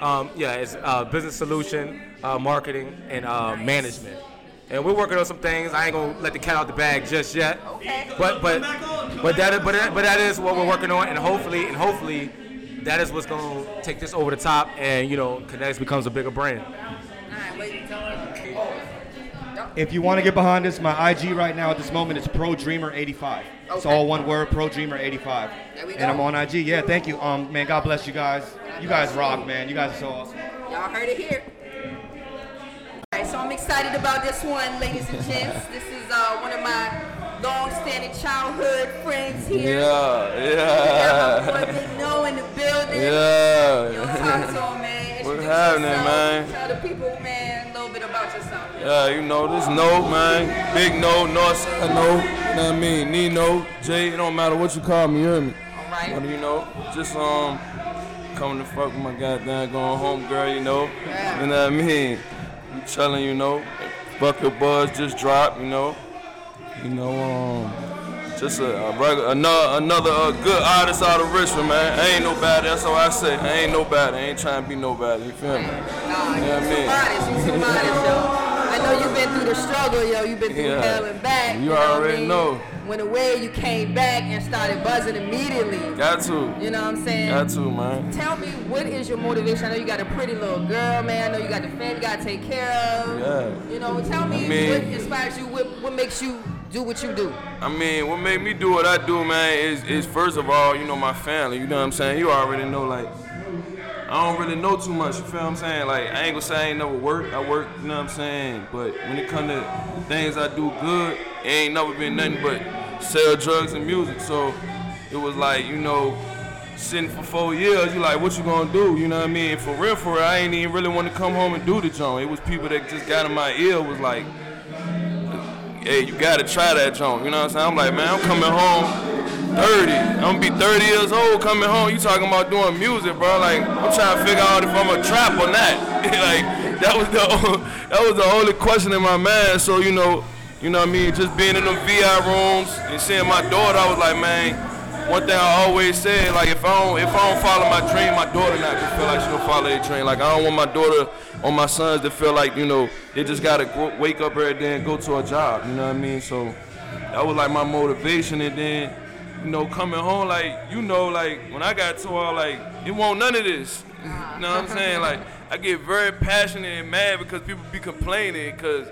Um, yeah, it's uh, business solution, uh, marketing, and uh, nice. management. And we're working on some things. I ain't gonna let the cat out the bag just yet. Okay. But but but that but that, but that is what we're working on, and hopefully and hopefully that is what's gonna take this over the top, and you know, Kinetics becomes a bigger brand. If you want to get behind this, my IG right now at this moment is Pro Dreamer 85. Okay. It's all one word, Pro Dreamer 85. And I'm on IG. Yeah, thank you. Um, man, God bless you guys. You guys rock, man. You guys are so awesome. Y'all heard it here. All right, so I'm excited about this one, ladies and gents. this is uh, one of my long-standing childhood friends here. Yeah, yeah. We got my boy Big No in the building. Yeah. Yo, talk to him, man. What's happening, man? Tell the people, man. Yeah, you know, this no, man. Big no, north side no. You know what I mean? Nino, Jay, it don't matter what you call me, you hear me? Alright. What do you know? Just, um, coming to fuck with my goddamn going home girl, you know? You know what I mean? You chilling, you know? Fuck your buzz just dropped, you know? You know, um, just a, a regu- another another uh, good artist out of Richmond, man. I ain't nobody. That's all I say. I ain't nobody. I ain't trying to be nobody. You feel me? Nah, You know you what I too mean? modest, you too modest, yo. I know you've been through the struggle, yo. You've been through Yeah. hell and back. You know what I already mean? know. Went away, you came back and started buzzing immediately. Got to. You know what I'm saying? Got to, man. Tell me, what is your motivation? I know you got a pretty little girl, man. I know you got the family you got to take care of. Yeah. You know, tell me I mean- what inspires you, what, what makes you do what you do. I mean, what made me do what I do, man, is, is first of all, you know, my family. You know what I'm saying? You already know, like, I don't really know too much. You feel what I'm saying? Like, I ain't gonna say I ain't never worked. I work, you know what I'm saying? But when it come to things I do good, it ain't never been nothing but sell drugs and music. So it was like, you know, sitting for four years, you like, what you gonna do? You know what I mean? For real, for real, I ain't even really want to come home and do the joint. It was people that just got in my ear, was like, hey, you gotta try that joint. You know what I'm saying? I'm like, man, I'm coming home 30. I'm gonna be 30 years old coming home. You talking about doing music, bro? Like, I'm trying to figure out if I'm a trap or not. like, that was the that was the only question in my mind. So you know, you know what I mean? Just being in them VI rooms and seeing my daughter, I was like, man. One thing I always said, like if I don't if I don't follow my dream, my daughter not gonna feel like she gonna follow their dream. Like I don't want my daughter or my sons to feel like you know they just gotta go, wake up every day and go to a job. You know what I mean? So that was like my motivation, and then you know coming home, like you know, like when I got to all like it won't none of this. You ah. know what I'm saying? Like I get very passionate and mad because people be complaining because.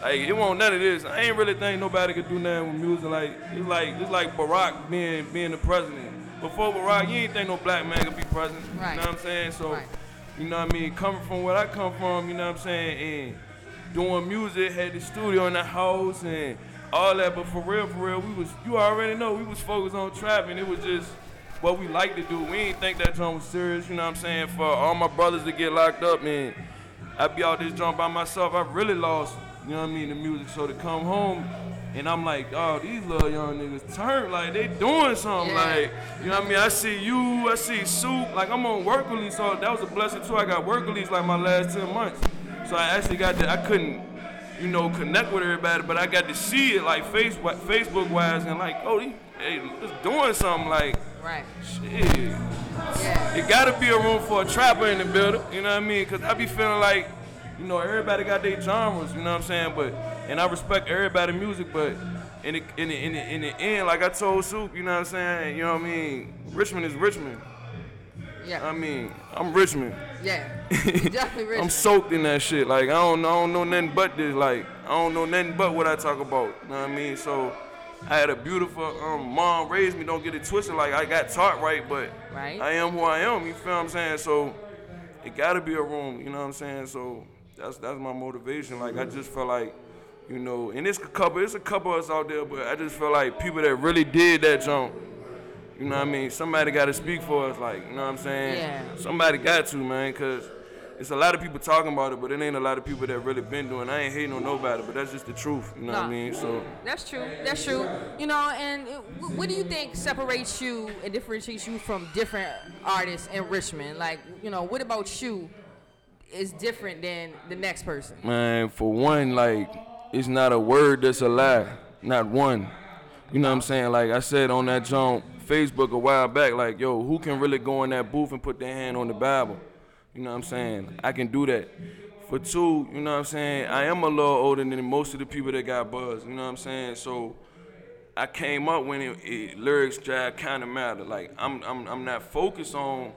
Like it won't none of this. I ain't really think nobody could do nothing with music. Like it's like it's like Barack being being the president. Before Barack, you ain't think no black man could be president. Right. You know what I'm saying? So, you know what I mean? Coming from where I come from, you know what I'm saying, and doing music, had the studio in the house and all that. But for real, for real, we was you already know we was focused on trapping. It was just what we like to do. We ain't think that drum was serious. You know what I'm saying? For all my brothers to get locked up, man. I be out this drum by myself. I really lost, you know what I mean, the music. So to come home and I'm like, oh, these little young niggas turn like they doing something. Like, you know what I mean? I see you, I see Soup. Like I'm on work release, so that was a blessing too. I got work release like my last 10 months. So I actually got that. I couldn't, you know, connect with everybody, but I got to see it like face, Facebook wise and like, oh, they, they just doing something like. Right. Shit. It gotta be a room for a trapper in the building, you know what I mean? Cause I be feeling like, you know, everybody got their genres, you know what I'm saying? But and I respect everybody music, but in the in the in the, in the end, like I told Soup, you know what I'm saying? You know what I mean? Richmond is Richmond. Yeah. I mean, I'm Richmond. Yeah. Definitely rich. I'm soaked in that shit. Like I don't know, I don't know nothing but this. Like I don't know nothing but what I talk about. You know what I mean? So I had a beautiful um, mom raised me. Don't get it twisted. Like I got taught right, but Right. I am who I am. You feel what I'm saying? So it gotta be a room. You know what I'm saying? So that's that's my motivation. Like I just feel like. You know, and it's a couple, it's a couple of us out there, but I just feel like people that really did that jump, you know what I mean? Somebody got to speak for us, like, you know what I'm saying? Yeah. Somebody got to, man, because it's a lot of people talking about it, but it ain't a lot of people that really been doing. it. I ain't hating on nobody, but that's just the truth. You know what I mean? So That's true. That's true. You know, and wh- what do you think separates you and differentiates you from different artists in Richmond? Like, you know, what about you is different than the next person? man, for one, like, it's not a word that's a lie. Not one. You know what I'm saying? Like I said on that jump Facebook a while back, like, yo, who can really go in that booth and put their hand on the Bible? You know what I'm saying? I can do that. For two, you know what I'm saying? I am a little older than most of the people that got buzz. You know what I'm saying? So I came up when it, it, lyrics drive kind of matter. Like I'm, I'm, I'm not focused on.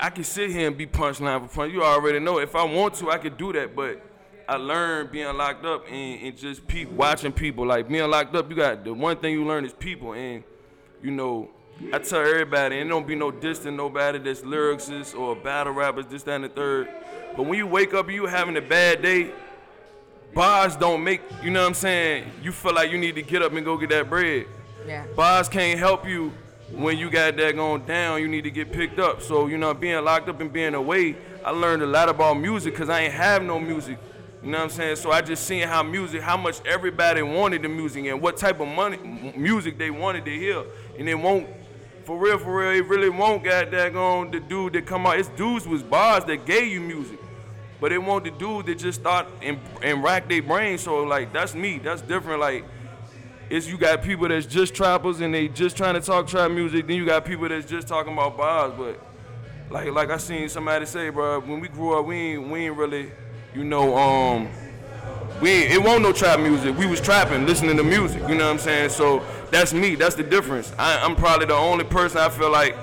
I can sit here and be punchline for punch. You already know. If I want to, I could do that. But I learned being locked up and, and just peep watching people. Like being locked up, you got the one thing you learn is people. And you know, I tell everybody, and don't be no distant nobody that's lyricists or battle rappers, this, that, and the third. But when you wake up you having a bad day, bars don't make, you know what I'm saying? You feel like you need to get up and go get that bread. Yeah. Bars can't help you when you got that going down. You need to get picked up. So, you know, being locked up and being away, I learned a lot about music because I ain't have no music. You know what I'm saying? So I just seen how music, how much everybody wanted the music and what type of money, music they wanted to hear. And it won't, for real, for real, it really won't got that on the dude that come out. It's dudes with bars that gave you music. But it won't the dude that just start and, and rack their brain. So like that's me. That's different. Like it's you got people that's just trappers and they just trying to talk trap music. Then you got people that's just talking about bars. But like like I seen somebody say, bro, when we grew up, we ain't we ain't really, you know, um, we it won't no trap music. We was trapping, listening to music. You know what I'm saying? So that's me. That's the difference. I, I'm probably the only person I feel like,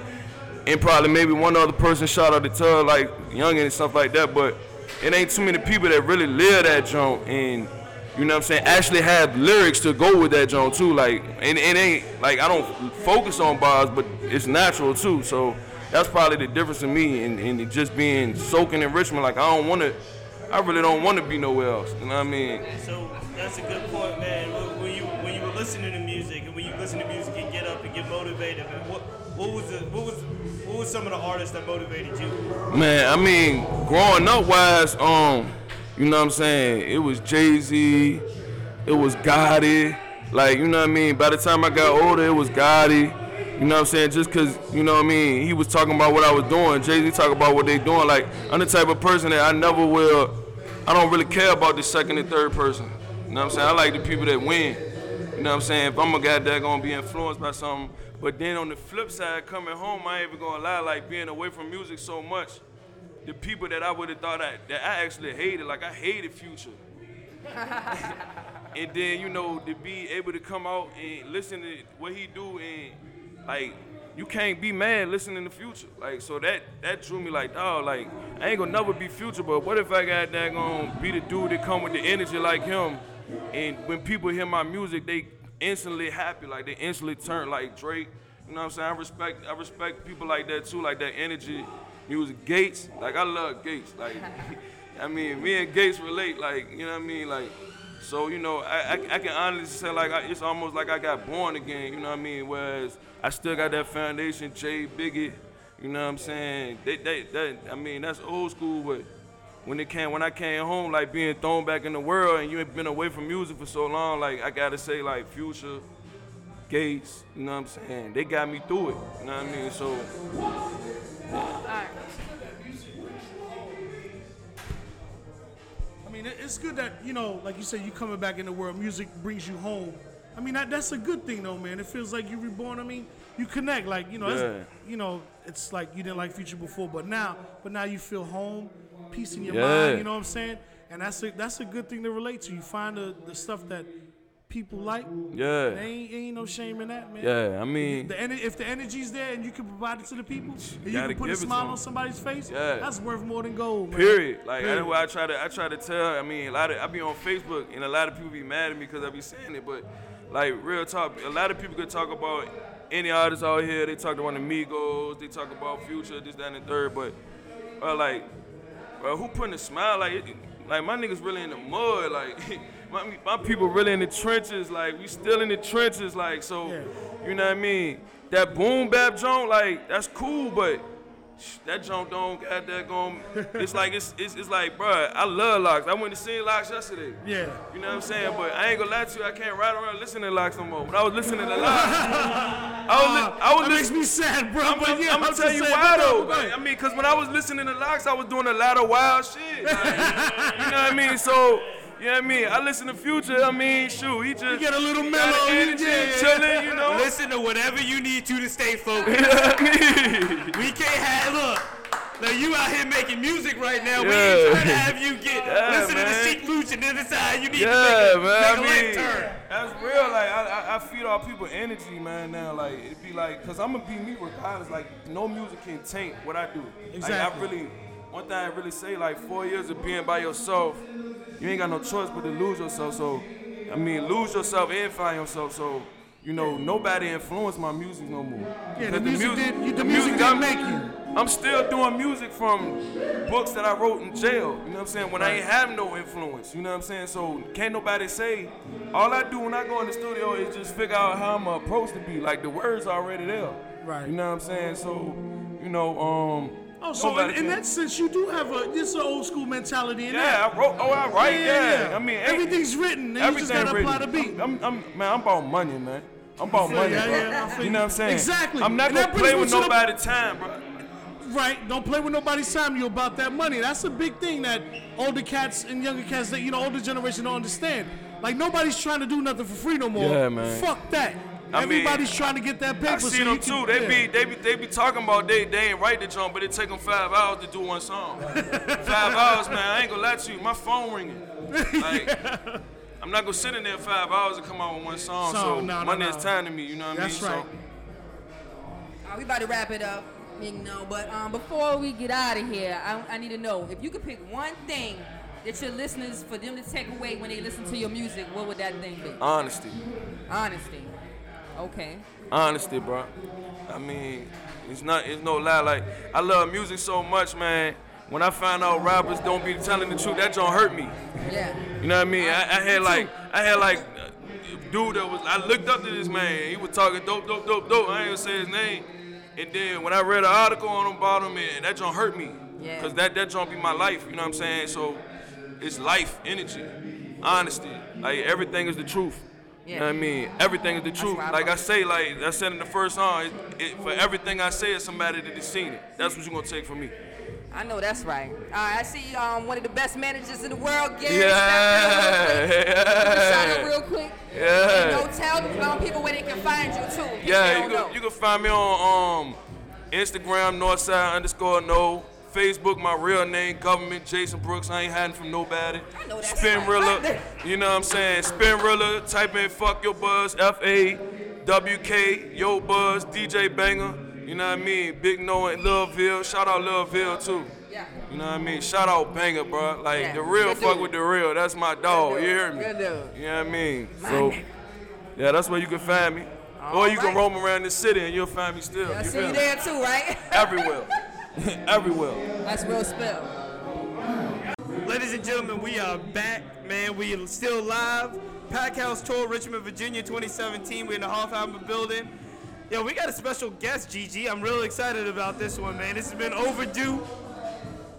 and probably maybe one other person shout out to Tug, like Youngin and stuff like that. But it ain't too many people that really live that joint and you know what I'm saying, actually have lyrics to go with that joint too. Like and it ain't like I don't focus on bars, but it's natural too. So that's probably the difference in me and, and just being soaking in Richmond. Like I don't wanna I really don't wanna be nowhere else. You know what I mean? So that's a good point, man. When- When you when you were listening to music and when you listen to music and get up and get motivated, man, what what was the what was what was some of the artists that motivated you? Man, I mean, growing up wise, um, you know what I'm saying? It was Jay Z, it was Gotti. Like, you know what I mean? By the time I got older, it was Gotti. You know what I'm saying? Just cause, you know what I mean, he was talking about what I was doing. Jay Z talk about what they doing. Like, I'm the type of person that I never will I don't really care about the second and third person. You know what I'm saying? I like the people that win. You know what I'm saying? If I'm a guy that gonna be influenced by something, but then on the flip side, coming home, I ain't even gonna lie, like being away from music so much, the people that I would have thought I, that I actually hated, like I hated Future. and then you know to be able to come out and listen to what he do and like you can't be mad listening to Future. Like so that that drew me like dog. Like I ain't gonna never be Future, but what if I got that gonna be the dude that come with the energy like him? And when people hear my music, they instantly happy. Like they instantly turn like Drake. You know what I'm saying? I respect I respect people like that too, like that energy. Music Gates, like I love Gates. Like I mean, me and Gates relate. Like you know what I mean? Like so you know, I, I, I can honestly say like I, it's almost like I got born again. You know what I mean? Whereas I still got that foundation, Jay Biggie. You know what I'm saying? They, they, that, I mean, that's old school, but when it came, when I came home, like being thrown back in the world, and you ain't been away from music for so long, like I gotta say, like Future, Gates, you know what I'm saying? They got me through it. You know what I mean? So. I mean, it's good that you know, like you said, you coming back in the world. Music brings you home. I mean, that, that's a good thing though, man. It feels like you reborn. I mean, you connect. Like you know, Yeah. it's, you know, it's like you didn't like Future before, but now, but now you feel home, peace in your Yeah. mind. You know what I'm saying? And that's a that's a good thing to relate to. You find the, the stuff that people like. Yeah. There ain't, ain't no shame in that, man. Yeah, I mean- the, ener- if the energy's there and you can provide it to the people, and you gotta can put a give it to smile on somebody's face, Yeah. that's worth more than gold, man. Period. Like Period. that's what I try to I try to tell. I mean, a lot of I be on Facebook and a lot of people be mad at me because I be saying it, but like real talk, a lot of people could talk about any artist out here. They talk about the Migos, they talk about Future, this, that, and the third. But bro, like, bro, who putting a smile like? it- Like my niggas really in the mud. Like my, my people really in the trenches. Like we still in the trenches. Like so, you know what I mean? That boom bap joint, like that's cool, but that junk don't got that going. It's like it's, it's it's like, bruh, I love LOX. I went to see LOX yesterday. Yeah. You know what I'm saying? But I ain't gonna lie to you, I can't ride around listening to LOX no more. When I was listening to LOX, I was, li- I was That makes me sad, bro. I'm, but yeah, I'm gonna tell you why though. go. I mean, cause when I was listening to LOX, I was doing a lot of wild shit. Like, you know what I mean? So. You know what I mean? I listen to Future. I mean, shoot, he just get a little mellow, the energy, yeah, yeah. chilling. You know. Listen to whatever you need to to stay focused. You know what I mean? We can't have look. Now you out here making music right now. We ain't trying to have you get Yeah, listen to the Sheek Louch and then decide you need yeah, to make a, man. make a I left mean, turn. that's real. Like I, I, I feed all people energy, man. Now, like it'd be like, cause I'm gonna be me regardless. Like no music can taint what I do. Like Exactly. I really, one thing I really say, like four years of being by yourself, you ain't got no choice but to lose yourself. So, I mean, lose yourself and find yourself. So. You know, nobody influenced my music no more. Yeah, the 'Cause music did- you- the music didn't I'm- make you. I'm still doing music from books that I wrote in jail. You know what I'm saying? When I ain't have no influence. You know what I'm saying? So can't nobody say. All I do when I go in the studio is just figure out how I'm supposed to be. Like the words already there. Right. You know what I'm saying? So, you know, um. Oh, so in, in that sense, you do have a this an old school mentality in yeah, that. I wrote. Oh, I write. Yeah, yeah. I mean, everything's written. And you just gotta apply written. the beat. I'm, I'm, I'm- man, I'm about money, man. I'm about money, yeah, I you know what I'm saying? Exactly. I'm not And gonna play with the- nobody's time, bro. Right. Don't play with nobody's time. You about that money. That's a big thing that older cats and younger cats that you know older generation don't understand. Like nobody's trying to do nothing for free no more. Yeah, man. Fuck that. I mean, Everybody's trying to get that paper. I so see you them can- too. They yeah. be they be they be talking about they they ain't write the jump, but it take them five hours to do one song. five hours, man. I ain't gonna lie to you. My phone ringing. Like, I'm not gonna sit in there five hours to come out with one song. Song, so no, no, money no. is time to me. You know what I mean? That's right. Uh, we about to wrap it up, you know. But um, before we get out of here, I, I need to know if you could pick one thing that your listeners, for them to take away when they listen to your music, what would that thing be? Honesty, Honesty. Okay. honesty, bro. I mean, it's not it's no lie. Like I love music so much, man. When I find out rappers don't be telling the truth, that don't hurt me. Yeah. You know what I mean? I, I had like I had like a dude that was I looked up to this man. He was talking dope, dope, dope, dope. I ain't gonna say his name. And then when I read an article on the bottom, man, that don't hurt me. Yeah. Cause that that don't be my life. You know what I'm saying? So it's life, energy, honesty. Like everything is the truth. You know what I mean? Everything is the truth. Like I say, like I said in the first song, it, it, for everything I say, it's somebody that has seen it. That's what you're gonna take from me. I know that's right. All right, I see um, one of the best managers in the world, Gary. Yeah. Out real quick. Yeah. And don't tell the um, people where they can find you too. Yeah, you can, you can find me on um, Instagram, Northside underscore no. Facebook, my real name, government, Jason Brooks. I ain't hiding from nobody. Spinrilla, you know what I'm saying? Spinrilla, type in fuck your buzz, F A W K, yo buzz, DJ Banger. You know what I mean? Big No in Loveville. Shout out Loveville too. Yeah. You know what I mean? Shout out Banger, bro. Like Yeah, the real good fuck dude. with the real. That's my dog. You hear me? Good dude. You know what I mean? My So, nigga. yeah, that's where you can find me. or you can roam around the city and you'll find me still. I you see you me? there too, right? Everywhere. Everywhere. That's real spell. Ladies and gentlemen, we are back, man. We are still live. Packed House Tour, Richmond, Virginia, 2017. We're in the half Hofheimer building. Yo, we got a special guest, Gigi. I'm real excited about this one, man. This has been overdue.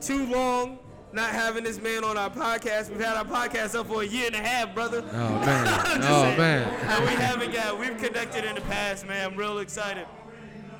Too long not having this man on our podcast. We've had our podcast up for a year and a half, brother. Oh man. Oh saying. man. And we haven't got, we've connected in the past, man. I'm real excited.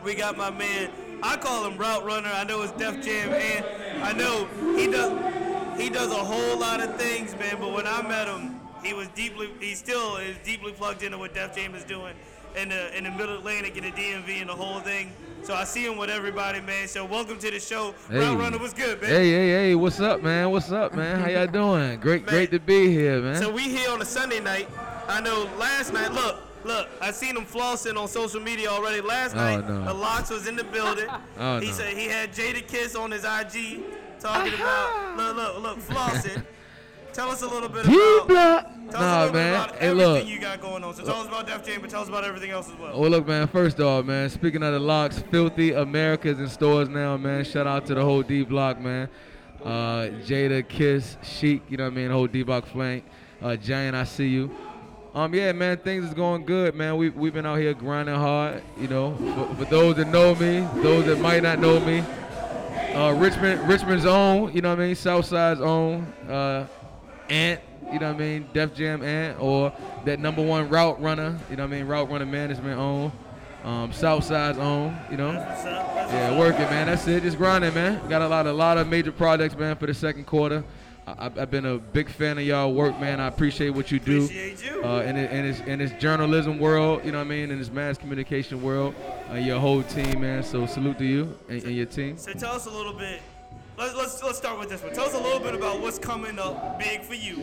We got my man, I call him Route Runner. I know it's Def Jam, and I know he does, he does a whole lot of things, man. But when I met him, he was deeply, he still is deeply plugged into what Def Jam is doing in the in the Middle Atlantic and the DMV and the whole thing. So I see him with everybody, man. So welcome to the show, Hey. Route Runner. What's good, man? Hey, hey, hey, what's up, man? What's up, man? How y'all doing? Great, great to be here, man. So we here on a Sunday night. I know last night. Look, look. I seen him flossing on social media already. Last Oh, night, no. the LOX was in the building. Oh, he no. said he had Jadakiss on his IG talking about look, look, look, flossing. Tell us a little bit about. D-Block. Us a Nah, little bit man. about Hey, everything look. you got going on. So tell us about Def Jam, but tell us about everything else as well. Well, look, man. First off, man. Speaking of the LOX, Filthy America's in stores now, man. Shout out to the whole D Block, man. Uh, Jada, Kiss, Sheek, you know what I mean. Whole D Block flank. Uh, Giant, I see you. Um, yeah, man. Things is going good, man. We we've been out here grinding hard. You know, for, for those that know me, those that might not know me. Uh, Richmond, Richmond's own, you know what I mean. Southside's own. Uh, Ant, you know what I mean, Def Jam Ant, or that number one route runner, you know what I mean, route runner management own, um, Southside's own, you know. Yeah, working, man. That's it. Just grinding, man. Got a lot, a lot of major projects, man, for the second quarter. I, I've- I've been a big fan of y'all work, man. I appreciate what you do. Appreciate you. Uh, in, in this in this journalism world, you know what I mean, in this mass communication world, uh, your whole team, man. So salute to you and, and your team. So tell us a little bit. Let's, let's let's start with this one. Tell us a little bit about what's coming up big for you,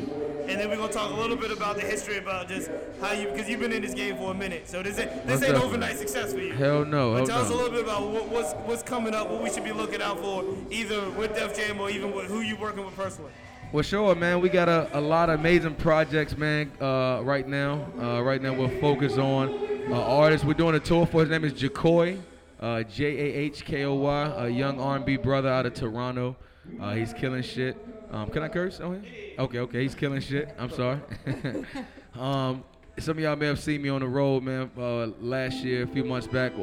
and then we're gonna talk a little bit about the history about just how you because you've been in this game for a minute. So this ain't this ain't overnight success for you. Hell no, But hell tell us a little bit about what, what's what's coming up, what we should be looking out for, either with Def Jam or even with who you working with personally. Well, sure, man. We got a, a lot of amazing projects, man. Uh, right now, uh, right now we're focused on uh, artists. We're doing a tour for. His name is Jahkoy, uh, J A H K O Y, a young R&B brother out of Toronto. Uh, he's killing shit. Um, can I curse on here? Okay, okay. He's killing shit. I'm sorry. um, some of y'all may have seen me on the road, man. Uh, last year, a few months back.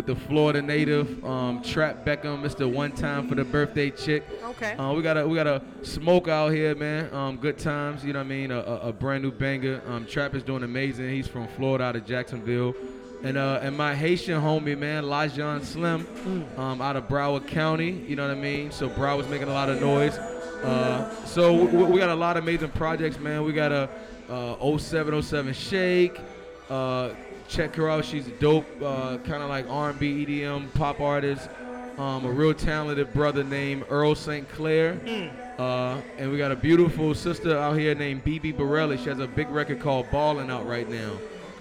With the Florida native, um, Trap Beckham, Mr. One Time for the birthday chick. Okay. Uh, we got a we got a smoke out here, man. Um, good times, you know what I mean. A, a, a brand new banger. Um, Trap is doing amazing. He's from Florida, out of Jacksonville, and uh, and my Haitian homie, man, Lajon Slim, um, out of Broward County. You know what I mean. So Broward's making a lot of noise. Uh, so we, we got a lot of amazing projects, man. We got a uh, 070 Shake. Uh, check her out. She's a dope, uh, kind of like R&B, EDM, pop artist. Um, a real talented brother named Earl St. Clair. Uh, and we got a beautiful sister out here named Bibi Bourelly. She has a big record called Ballin' out right now.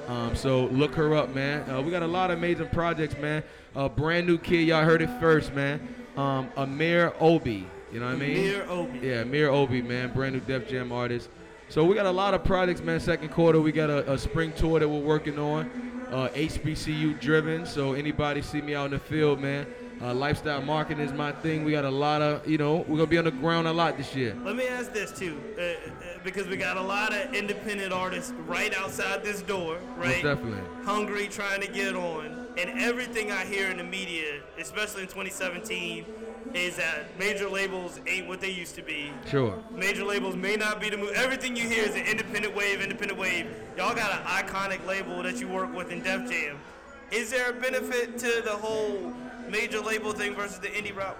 Um, so look her up, man. Uh, we got a lot of amazing projects, man. A brand new kid, y'all heard it first, man. Um, Amir Obè. You know what I mean? Amir Obè. Yeah, Amir Obè, man. Brand new Def Jam artist. So we got a lot of projects, man. Second quarter, we got a, a spring tour that we're working on. Uh, HBCU driven. So anybody see me out in the field, man. Uh, lifestyle marketing is my thing. We got a lot of, you know, we're gonna be on the ground a lot this year. Let me ask this too, uh, uh, because we got a lot of independent artists right outside this door, right? Most definitely. Hungry, trying to get on, and everything I hear in the media, especially in 2017, is that major labels ain't what they used to be. Sure. Major labels may not be the move. Everything you hear is an independent wave, independent wave. Y'all got an iconic label that you work with in Def Jam. Is there a benefit to the whole major label thing versus the indie route?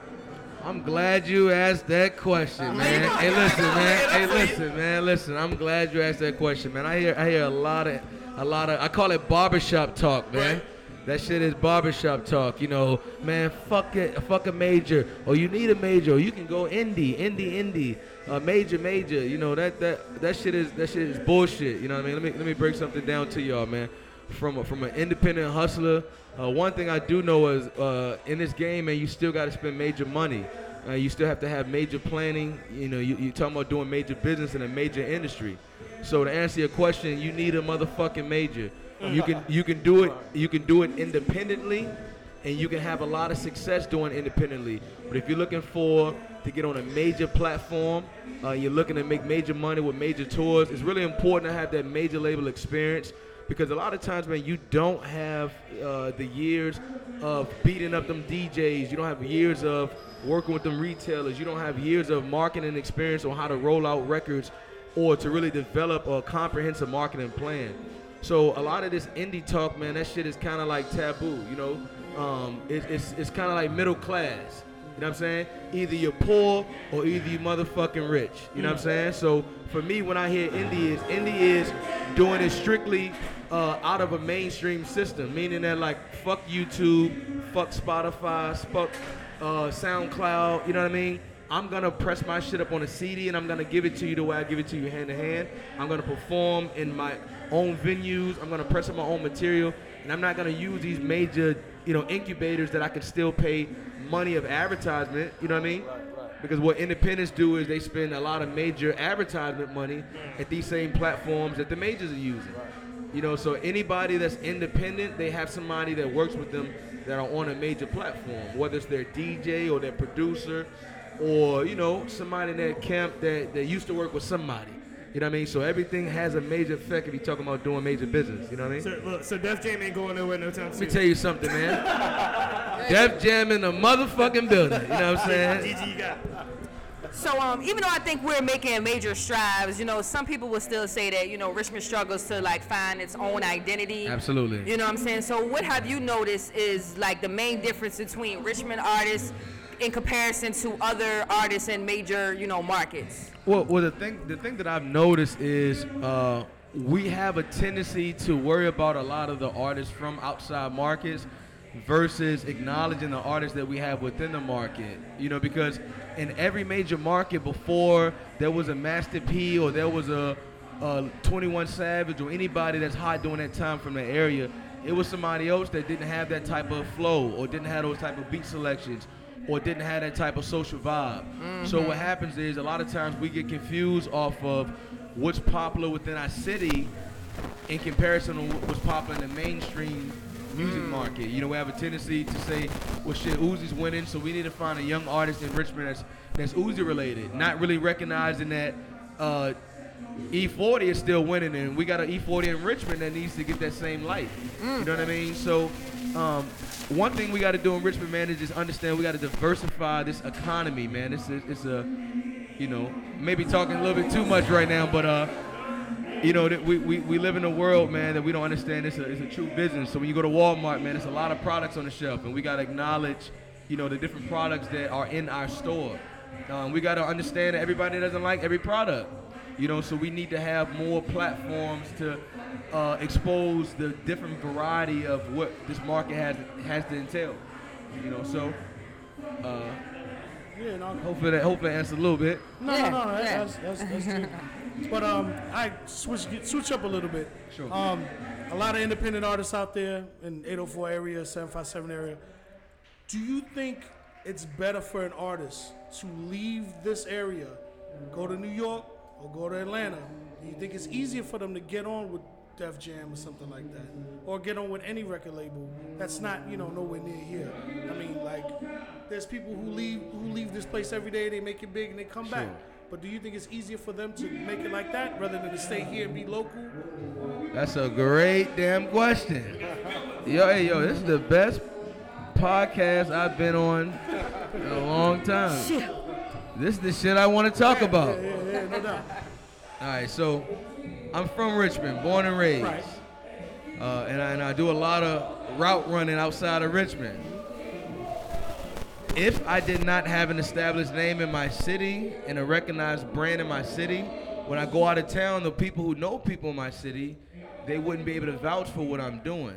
I'm glad you asked that question, man. Hey, listen, man. Hey, listen, man. Listen, I'm glad you asked that question, man. I hear, I hear a lot of, a lot of. I call it barbershop talk, man. That shit is barbershop talk. You know, man. Fuck it, fuck a major, or you need a major, or you can go indie, indie, indie, uh, major, major. You know that that that shit is that shit is bullshit. You know what I mean? Let me let me break something down to y'all, man. From a, from an independent hustler, uh, one thing I do know is uh, in this game, man, you still got to spend major money. Uh, you still have to have major planning. You know, you, you talking about doing major business in a major industry. So to answer your question, you need a motherfucking major. You can you can do it you can do it independently, and you can have a lot of success doing independently. But if you're looking for to get on a major platform, uh, you're looking to make major money with major tours. It's really important to have that major label experience because a lot of times, man, you don't have uh, the years of beating up them DJs. You don't have years of working with them retailers. You don't have years of marketing experience on how to roll out records or to really develop a comprehensive marketing plan. So a lot of this indie talk, man, that shit is kind of like taboo. You know, um, it, it's it's kind of like middle class. You know what I'm saying? Either you're poor or either you motherfucking rich. You know what I'm saying? So for me, when I hear indie is indie is doing it strictly uh, out of a mainstream system, meaning that like fuck YouTube, fuck Spotify, fuck uh, SoundCloud. You know what I mean? I'm gonna press my shit up on a CD and I'm gonna give it to you the way I give it to you hand to hand. I'm gonna perform in my own venues. I'm gonna press up my own material, and I'm not gonna use these major, you know, incubators that I can still pay money of advertisement. You know what I mean? Because what independents do is they spend a lot of major advertisement money at these same platforms that the majors are using. You know, so anybody that's independent, they have somebody that works with them that are on a major platform, whether it's their DJ or their producer, or you know somebody in that camp that, that used to work with somebody. You know what I mean? So everything has a major effect if you're talking about doing major business. You know what I mean? So, look, so Def Jam ain't going nowhere no time soon. Let me tell you something, man. Def Jam in the motherfucking building. You know what I'm saying? Gigi, you got So um, even though I think we're making major strides, you know, some people will still say that you know Richmond struggles to like find its own identity. Absolutely. You know what I'm saying? So what have you noticed is like the main difference between Richmond artists in comparison to other artists in major you know markets? Well, well, the thing the thing that I've noticed is uh, we have a tendency to worry about a lot of the artists from outside markets versus acknowledging the artists that we have within the market. You know, because in every major market before there was a Master P or there was a, a 21 Savage or anybody that's hot during that time from the area, it was somebody else that didn't have that type of flow or didn't have those type of beat selections or didn't have that type of social vibe. So Mhm. what happens is a lot of times we get confused off of what's popular within our city in comparison to what's popular in the mainstream music market. You know, we have a tendency to say, well, shit, Uzi's winning, so we need to find a young artist in Richmond that's, that's Uzi related, not really recognizing that uh, E40 is still winning, and we got an E40 in Richmond that needs to get that same light. You know what I mean? So, um, one thing we got to do in Richmond, man, is just understand we got to diversify this economy, man. It's a, it's a, you know, maybe talking a little bit too much right now, but uh, you know, that we, we, we live in a world, man, that we don't understand it's a, it's a true business. So when you go to Walmart, man, it's a lot of products on the shelf, and we got to acknowledge, you know, the different products that are in our store. Um, we got to understand that everybody doesn't like every product. You know, so we need to have more platforms to uh, expose the different variety of what this market has has to entail. You know, so uh, Yeah, no, hopefully that hopefully that answers a little bit. No, no, no, that- that's, that's, that's true. But um, I switch switch up a little bit. Sure. Um, a lot of independent artists out there in 804 area, 757 area. Do you think it's better for an artist to leave this area, go to New York, or go to Atlanta? Do you think it's easier for them to get on with Def Jam or something like that, or get on with any record label that's not you know nowhere near here? I mean, like, there's people who leave who leave this place every day, they make it big, and they come back. But do you think it's easier for them to make it like that rather than to stay here and be local? That's a great damn question. Yo, hey, yo, this is the best podcast I've been on in a long time. This is the shit I want to talk about. Yeah, yeah, no doubt. All right, so I'm from Richmond, born and raised. Right. Uh, and, I, and I do a lot of route running outside of Richmond. If I did not have an established name in my city and a recognized brand in my city, when I go out of town, the people who know people in my city, they wouldn't be able to vouch for what I'm doing.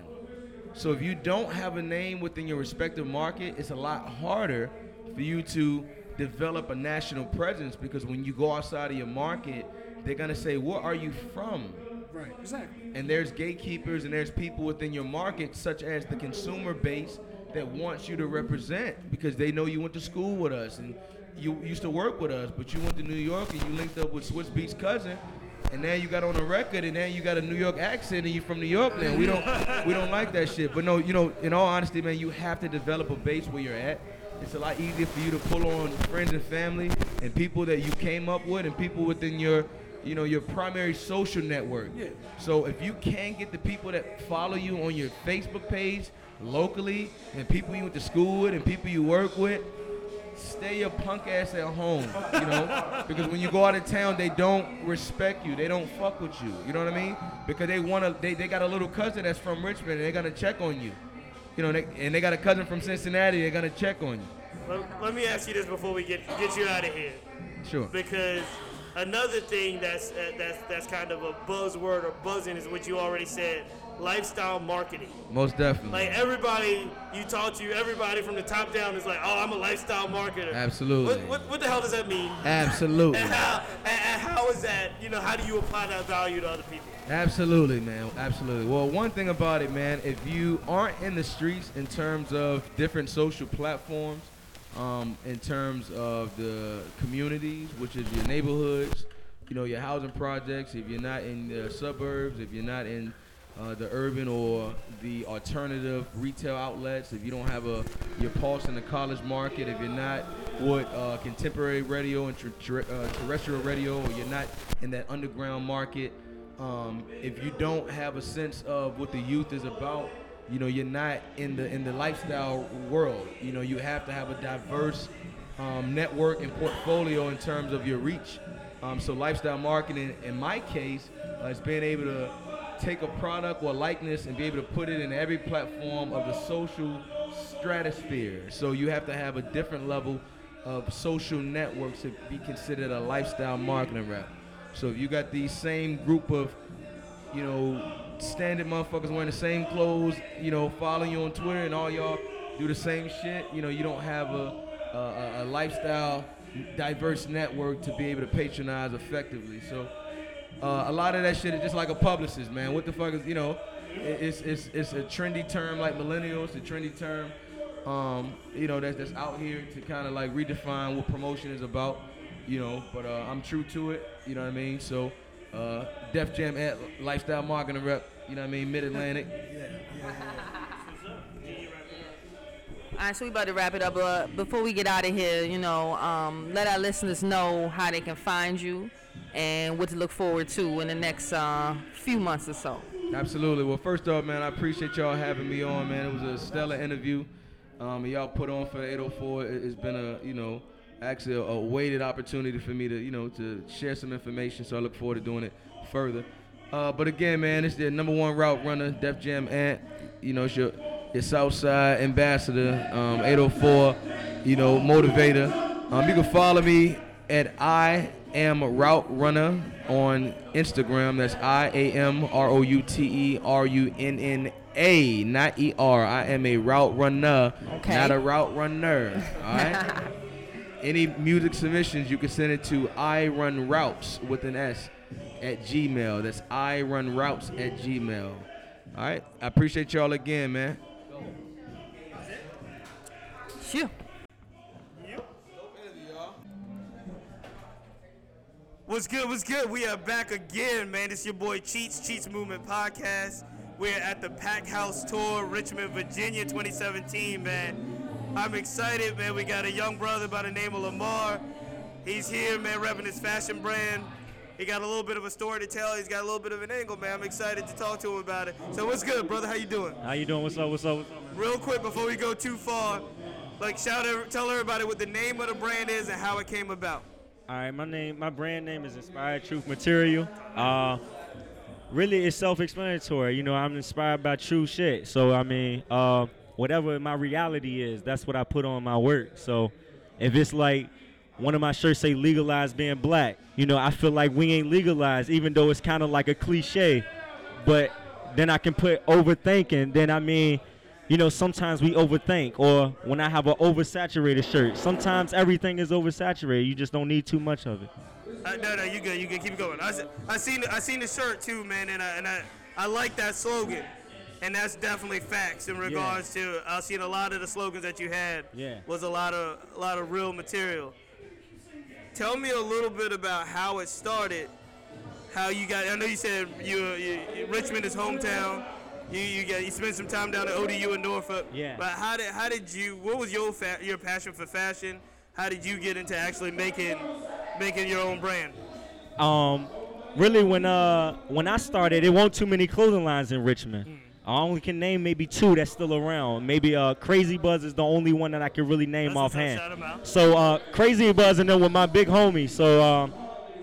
So if you don't have a name within your respective market, it's a lot harder for you to develop a national presence because when you go outside of your market, they're gonna say, "Where are you from?" Right, exactly. And there's gatekeepers and there's people within your market, such as the consumer base, that wants you to represent because they know you went to school with us and you used to work with us, but you went to New York and you linked up with Swizz Beatz cousin, and now you got on a record and now you got a New York accent and you're from New York now. We don't we don't like that shit. But no, you know, in all honesty, man, you have to develop a base where you're at. It's a lot easier for you to pull on friends and family and people that you came up with and people within your you know your primary social network. Yeah. So if you can get the people that follow you on your Facebook page locally and people you went to school with and people you work with, stay your punk ass at home, you know? because when you go out of town, they don't respect you. They don't fuck with you. You know what I mean? Because they wanna they, they got a little cousin that's from Richmond and they're gonna check on you. You know, they, and they got a cousin from Cincinnati, they're gonna check on you. Let, let me ask you this before we get get you out of here. Sure. Because another thing that's uh, that's that's kind of a buzzword or buzzing is what you already said: lifestyle marketing. Most definitely. Like everybody you talk to, everybody from the top down is like, "Oh, I'm a lifestyle marketer." Absolutely. What, what, what the hell does that mean? Absolutely. And how and, and how is that? You know, how do you apply that value to other people? Absolutely, man. Absolutely. Well, one thing about it, man, if you aren't in the streets in terms of different social platforms, um, in terms of the communities, which is your neighborhoods, you know, your housing projects, if you're not in the suburbs, if you're not in uh, the urban or the alternative retail outlets, if you don't have a your pulse in the college market, if you're not with uh, contemporary radio and ter- ter- uh, terrestrial radio, or you're not in that underground market, um, if you don't have a sense of what the youth is about, you know, you're not in the in the lifestyle world. You know, you have to have a diverse um, network and portfolio in terms of your reach. Um, so lifestyle marketing, in my case, uh, is being able to take a product or likeness and be able to put it in every platform of the social stratosphere. So you have to have a different level of social networks to be considered a lifestyle marketing rep. So if you got these same group of, you know, standard motherfuckers wearing the same clothes, you know, following you on Twitter and all y'all do the same shit, you know, you don't have a, a, a- lifestyle diverse network to be able to patronize effectively. So uh, a lot of that shit is just like a publicist, man. What the fuck is, you know, it's, it's, it's a trendy term like millennials, a trendy term, um, you know, that's, that's out here to kind of like redefine what promotion is about, you know, but uh, I'm true to it, you know what I mean? So, uh, Def Jam at Lifestyle Marketing Rep, you know what I mean? Mid Atlantic. All right, so we about to wrap it up. Uh, before we get out of here, you know, um, let our listeners know how they can find you and what to look forward to in the next uh, few months or so. Absolutely. Well, first off, man, I appreciate y'all having me on, man. It was a stellar interview. Um, y'all put on for 804. It- It's been a, you know, actually a, a weighted opportunity for me to, you know, to share some information. So I look forward to doing it further. Uh, but again, man, it's the number one route runner, Def Jam Ant. You know, it's your, your Southside ambassador, um, 804, you know, motivator. Um, you can follow me at I am Route Runner on Instagram. That's I A M R O U T E R U N N A, not E R. I am a route runner, Okay. not a route runner. All right. Any music submissions, you can send it to I Run Routes with an S at Gmail. That's I Run Routes at Gmail. All right. I appreciate y'all again, man. Sure. What's good? What's good? We are back again, man. It's your boy Cheats, Cheats Movement Podcast. We're at the Packed House Tour, Richmond, Virginia 2017, man. I'm excited, man. We got a young brother by the name of Lamar. He's here, man, repping his fashion brand. He got a little bit of a story to tell. He's got a little bit of an angle, man. I'm excited to talk to him about it. So what's good, brother? How you doing? How you doing? What's up? What's up? What's up? Real quick before we go too far, like shout, out, tell everybody what the name of the brand is and how it came about. All right, my name, my brand name is Inspired Truth Material. Uh, really, it's self-explanatory. You know, I'm inspired by true shit. So I mean, uh, whatever my reality is, that's what I put on my work. So if it's like one of my shirts say legalize being black, you know, I feel like we ain't legalized, even though it's kind of like a cliche. But then I can put overthinking. Then I mean, you know, sometimes we overthink. Or when I have an oversaturated shirt, sometimes everything is oversaturated. You just don't need too much of it. Uh, no, no, you good. You good. Keep going. I, I seen I seen the shirt too, man, and I and I, I like that slogan, and that's definitely facts in regards to. I've seen a lot of the slogans that you had. Yeah. Was a lot of a lot of real material. Tell me a little bit about how it started. How you got? I know you said you, you, Richmond is hometown. You you got you spent some time down at ODU in Norfolk. Yeah. But how did how did you? What was your fa- your passion for fashion? How did you get into actually making making your own brand? Um, really, when uh when I started, there weren't too many clothing lines in Richmond. Mm. I only can name maybe two that's still around. Maybe uh Crazy Buzz is the only one that I can really name offhand. shout 'em out. So uh Crazy Buzz and then with my big homie. So um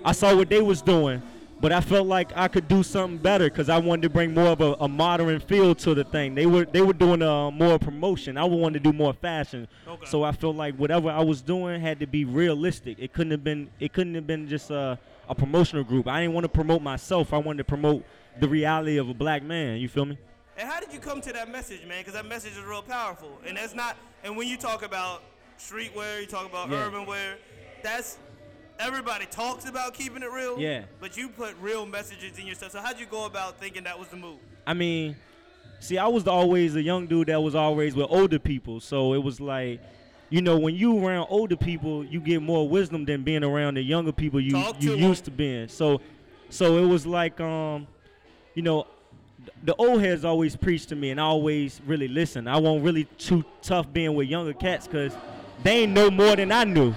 I saw what they was doing, but I felt like I could do something better because I wanted to bring more of a, a modern feel to the thing. They were they were doing uh, more promotion. I wanted to do more fashion. So I felt like whatever I was doing had to be realistic. It couldn't have been it couldn't have been just uh, a promotional group. I didn't want to promote myself. I wanted to promote the reality of a black man. You feel me? And how did you come to that message, man? Because that message is real powerful. And that's not. And when you talk about streetwear, you talk about Yeah. urban wear. That's everybody talks about keeping it real. Yeah. But you put real messages in your stuff. So how'd you go about thinking that was the move? I mean, see, I was always a young dude that was always with older people. So it was like, you know, when you around older people, you get more wisdom than being around the younger people you you used to being. So, so it was like, um, you know, the old heads always preach to me, and I always really listen. I won't really too tough being with younger cats because they ain't know more than I knew.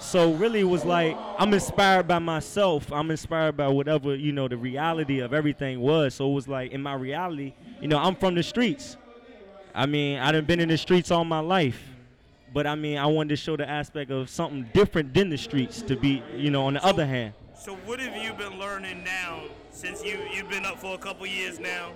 So really, it was like I'm inspired by myself. I'm inspired by whatever you know the reality of everything was. So it was like in my reality, you know, I'm from the streets. I mean, I done been in the streets all my life, but I mean, I wanted to show the aspect of something different than the streets. To be, you know, on the other hand, So what have you been learning now since you you've been up for a couple years now?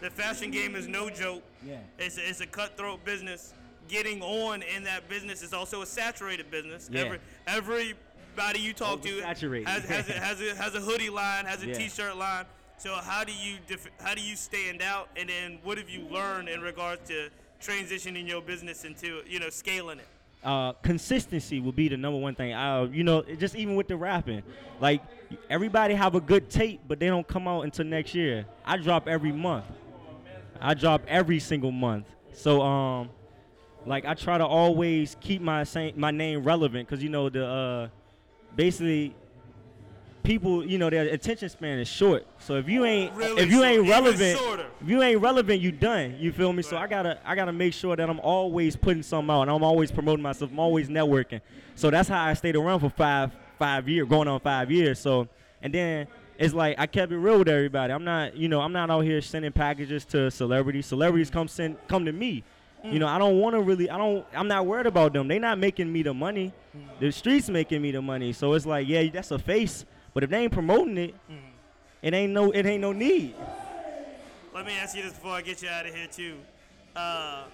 The fashion game is no joke. Yeah. It's a, it's a cutthroat business. Getting on in that business is also a saturated business. Yeah. Every everybody you talk to has has a, has a has a hoodie line, has a Yeah. shirt line. So how do you dif- how do you stand out? And then what have you learned in regards to transitioning your business into you know scaling it? Uh, consistency will be the number one thing. Uh, you know, just even with the rapping, like everybody have a good tape, but they don't come out until next year. I drop every month. I drop every single month. So um, like I try to always keep my same my name relevant because you know the uh, basically people you know their attention span is short. So if you ain't Really if you short, ain't relevant, if you ain't relevant, you done. You feel me? So I gotta I gotta make sure that I'm always putting something out. And I'm always promoting myself. I'm always networking. So that's how I stayed around for five five years, going on five years. So and then it's like I kept it real with everybody. I'm not you know I'm not out here sending packages to celebrities. Celebrities come send come to me. You know I don't want to really I don't I'm not worried about them. They're not making me the money. The streets making me the money. So it's like yeah that's a face. But if they ain't promoting it, it ain't no it ain't no need. Let me ask you this before I get you out of here too. Uh,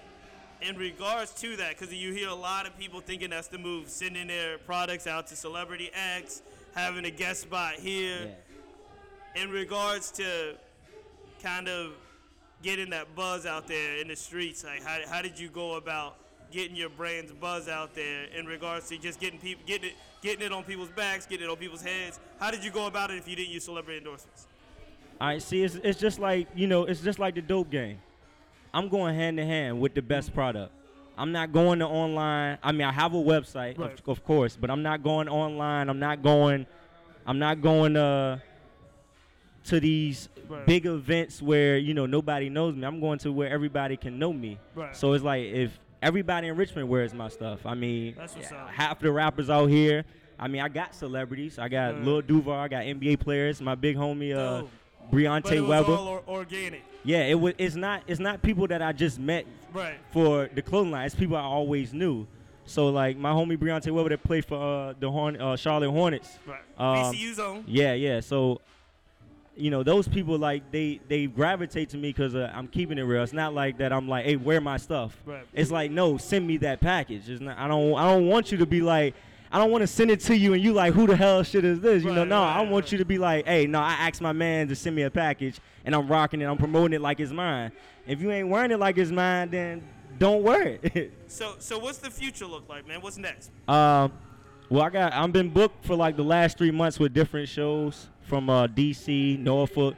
in regards to that, because you hear a lot of people thinking that's the move, sending their products out to celebrity X, having a guest spot here. In regards to kind of getting that buzz out there in the streets, like how, how did you go about getting your brand's buzz out there in regards to just getting people getting it getting it on people's backs, getting it on people's heads? How did you go about it if you didn't use celebrity endorsements? All right, see, it's, it's just like you know, it's just like the dope game. I'm going hand in hand with the best product. I'm not going to online. I mean, I have a website, Right. of, of course, but I'm not going online. I'm not going. I'm not going uh, to these Right. big events where you know nobody knows me. I'm going to where everybody can know me. Right. So it's like if everybody in Richmond wears my stuff. I mean, That's what's up. half the rappers out here. I mean, I got celebrities. I got Right. Lil Duval. I got NBA players. My big homie, uh, Dope. Briante but it was Weber. all or- organic. Yeah, it was. It's not. It's not people that I just met Right. for the clothing line. It's people I always knew. So like my homie Briante Weber that played for uh, the Horn, uh, Charlotte Hornets. Right. Um, VCU zone. Yeah, yeah. So you know those people like they they gravitate to me because uh, I'm keeping it real. It's not like that. I'm like, hey, wear my stuff. Right. It's like, no, send me that package. It's not. I don't. I don't want you to be like. I don't want to send it to you and you like, who the hell shit is this? You know, no. I want you to be like, hey, no. I asked my man to send me a package and I'm rocking it. I'm promoting it like it's mine. If you ain't wearing it like it's mine, then don't wear it. So so what's the future look like, man? What's next? Um, well, I got I've been booked for like the last three months with different shows from uh, DC, Norfolk,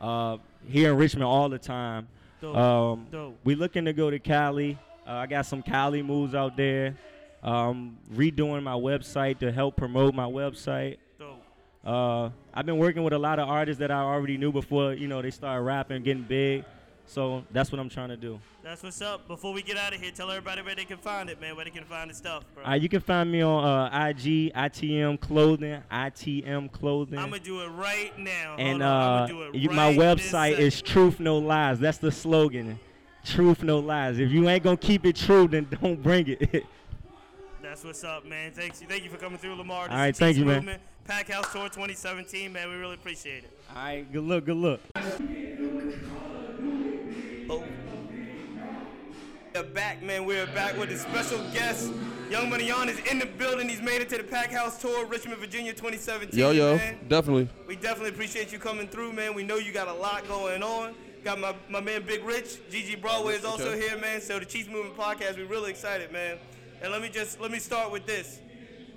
uh, here in Richmond all the time. Dope. Um, Dope. we looking to go to Cali. Uh, I got some Cali moves out there. Um, redoing my website to help promote my website. Uh, I've been working with a lot of artists that I already knew before you know they started rapping, getting big. So that's what I'm trying to do. That's what's up. Before we get out of here, tell everybody where they can find it, man. Where they can find the stuff, bro. Uh, you can find me on uh, IG, ITM Clothing, ITM Clothing. I'm gonna do it right now. and uh, I'ma do it you- my right this website is Truth No Lies. That's the slogan. Truth No Lies. If you ain't gonna keep it true, then don't bring it. That's what's up, man. Thanks you. Thank you for coming through, Lamar. This All right, thank you, man. Packed House Tour 2017, man. We really appreciate it. All right, good luck, good luck. We're back, man. We're back with a special guest. Young Money Yawn is in the building. He's made it to the Packed House Tour, Richmond, Virginia 2017. Yo, yo, man. definitely. We definitely appreciate you coming through, man. We know you got a lot going on. Got my, my man Big Rich, Gigi Broadway is also Okay. here, man. So the Cheats Movement Podcast, we're really excited, man. And let me just let me start with this.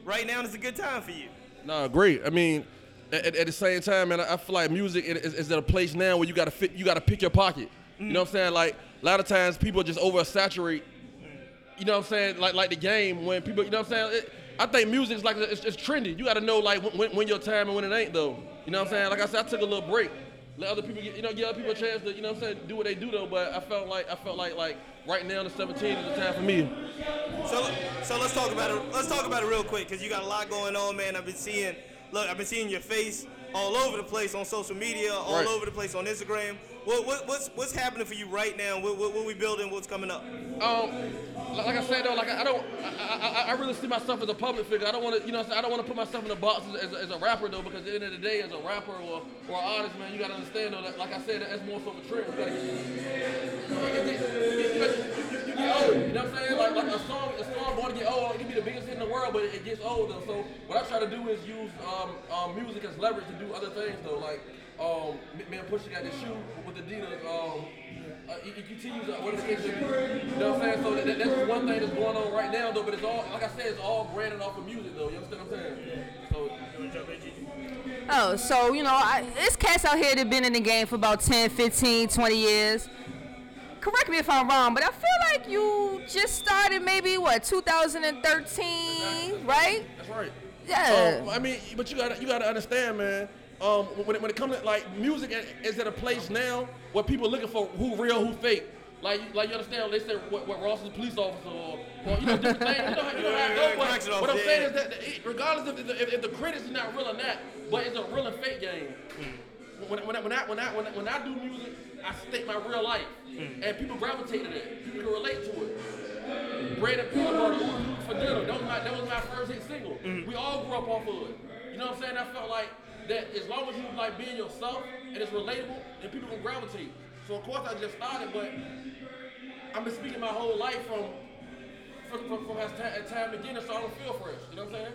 Right now is a good time for you. Nah, great. I mean, at, at- the same time, man, I feel like music is, is, is at a place now where you gotta fit, you gotta pick your pocket. You know what I'm saying? Like a lot of times people just oversaturate. You know what I'm saying? Like like the game when people, you know what I'm saying? It, I think music is like it's, it's trendy. You gotta know like when, when your time and when it ain't though. You know what I'm saying? Like I said, I took a little break. Let other people get, you know, give other people a chance to, you know what I'm saying, do what they do though. But I felt like I felt like like right now the 17 is the time for me. So, so let's talk about it. Let's talk about it real quick because you got a lot going on, man. I've been seeing, look, I've been seeing your face all over the place on social media, all Right. over the place on Instagram. What, what, what's what's happening for you right now? What, what, what we building? What's coming up? Um, like like I said though, like I don't, I, I, I really see myself as a public figure. I don't want to, you know? I don't want to put myself in a box as, as, a, as a rapper though, because at the end of the day, as a rapper or, or an artist, man, you gotta understand though, that, like I said, that's more so of a trend. Get, you, get, old. You know what I'm saying? Like, like a song, a song going to get old. It can be the biggest hit in the world, but it, it gets old though. So what I try to do is use um, um, music as leverage to do other things though, like um, me and Pusha got this shoe with Adidas. Um, uh, EQT, uh, what is it? You know what I'm saying? So that, that- that's one thing that's going on right now, though. But it's all, like I said, it's all branded off of music, though. You understand what I'm saying? So, you want to jump in, Gigi? Oh, so, you know, I, there's cats out here that been in the game for about 10, 15, 20 years. Correct me if I'm wrong, but I feel like you just started maybe, what, 2013, right? That's right. Yeah. Um, I mean, but you gotta you gotta understand, man. Um, when it, when it comes to like music, is at a place now where people are looking for who real, who fake. Like, like you understand? They say what, what Ross is a police officer, or, or you know different things. You know, how- you know how it Yeah, goes. correction But what I'm saying is that it- regardless if, the- if, if the critics is not real or not, but it's a real and fake game. When, when, I, when, I, when, I, when, I, when I do music, I state my real life, and people gravitate to that. People can relate to it. Bread and peanut butter for dinner. That was my that was my first hit single. We all grew up off of it. You know what I'm saying? I felt like that as long as you like being yourself and it's relatable, then people can gravitate. So of course I just started, but I've been speaking my whole life from from, from, from as, time, as time beginning, so I don't feel fresh. You know what I'm saying?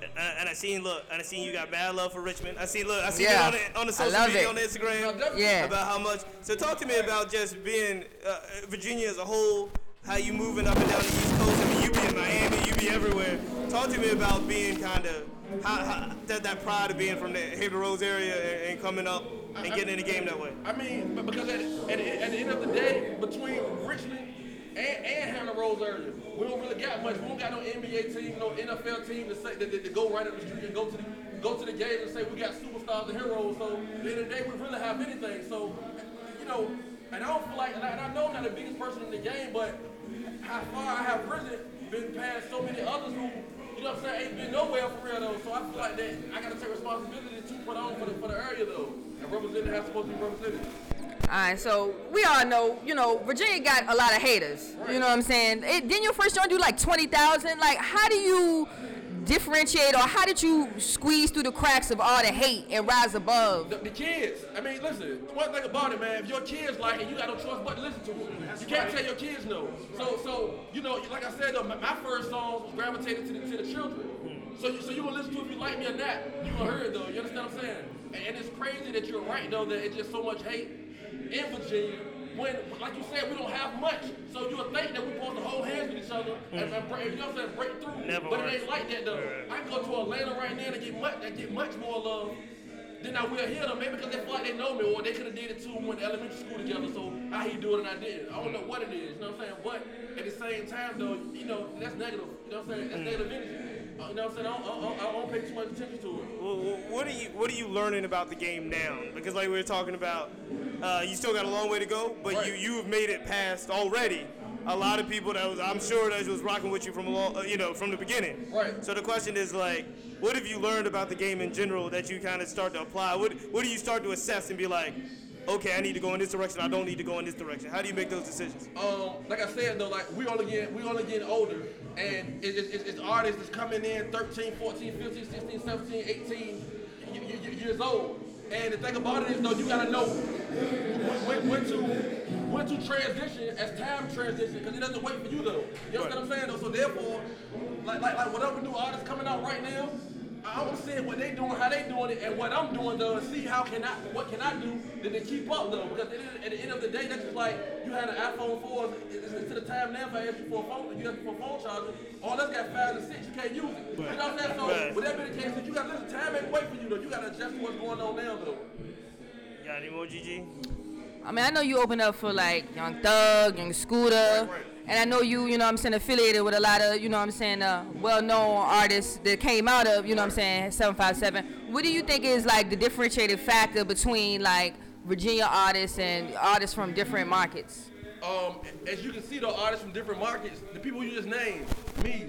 And, and and I seen look, and I seen you got bad love for Richmond. I see look, I see Yeah. it on the, on the social media, it. on the Instagram, Yeah. about how much. So talk to me about just being uh, Virginia as a whole, how you moving up and down the East Coast. I mean, you be in Miami, you be everywhere. Talk to me about being kind of how, how that, that pride of being from the Hampton Roads area and, coming up and getting in the game that way. I mean, but because at, at, at the end of the day, between Richmond and, and Hampton Roads area, we don't really got much. We don't got no NBA team, no NFL team to say that, that, to go right up the street and go to the go to the game and say we got superstars and heroes. So at the end of the day, we really have anything. So you know, and I don't feel like, and I, and I know I'm not the biggest person in the game, but how far I have risen, been past so many others who, you know what I'm saying, ain't been nowhere for real though. So I feel like that I gotta take responsibility to put on for the, for the area though. And representing how it's supposed to be represented. All right, so we all know, you know, Virginia got a lot of haters. You know what I'm saying? It, didn't your first joint do like 20,000? Like, how do you differentiate or how did you squeeze through the cracks of all the hate and rise above? The, the kids. I mean, listen. One thing about it, man. If your kids like it, you got no choice but to listen to it. You can't tell your kids no. So, so you know, like I said, though, my, my first songs was gravitated to the, to the children. So, you, so you gonna listen to it if you like me or not. You gonna hear it though. You understand what I'm saying? And, and it's crazy that you're right though. That it's just so much hate in Virginia. When, like you said, we don't have much. So you would think that we're supposed to hold hands with each other and, and break, you know what I'm saying, break through. Never but it ain't like that though. I can go to Atlanta right now and get much, and get much more love then I will hear them, maybe because they feel like they know me, or they could have did it too when we went to elementary school together. So how he do it and I did. I don't know what it is, you know what I'm saying? But at the same time, though, you know that's negative. You know what I'm saying? That's mm. negative energy. You know what I'm saying? I don't, I, don't, I don't pay too much attention to it. Well, what are you What are you learning about the game now? Because like we were talking about, uh, you still got a long way to go, but you you have made it past already. A lot of people that was I'm sure that was rocking with you from a long, uh, you know from the beginning. Right. So the question is like, what have you learned about the game in general that you kind of start to apply? What What do you start to assess and be like, okay, I need to go in this direction. I don't need to go in this direction. How do you make those decisions? Um, like I said though, like we're only get we're only getting older, and it, it, it, it's artists that's coming in 13, 14, 15, 16, 17, 18 y- y- y- years old. And the thing about it is though, you gotta know when, when, to when to transition as time transition, because it doesn't wait for you though. You understand what I'm saying though? So therefore, like like like whatever new artists coming out right now. I want to see what they doing, how they doing it, and what I'm doing though, and see how can I, what can I do to, to keep up though. Because at the, end- at the end of the day, that's just like you had an iPhone 4. It's, it's to the time now if I ask you for a phone, you ask me for a phone charger. All that's got five and six, you can't use it. You know what I'm saying? So Right. with that being the case, you got to listen. Time ain't wait for you though. You got to adjust to what's going on now though. You Got any more, GG? I mean, I know you open up for like Young Thug, Young Scooter, and I know you, you know I'm saying, affiliated with a lot of, you know what I'm saying, uh, well-known artists that came out of, you know what I'm saying, 757. What do you think is like the differentiated factor between like Virginia artists and artists from different markets? Um, as you can see, the artists from different markets, the people you just named, me,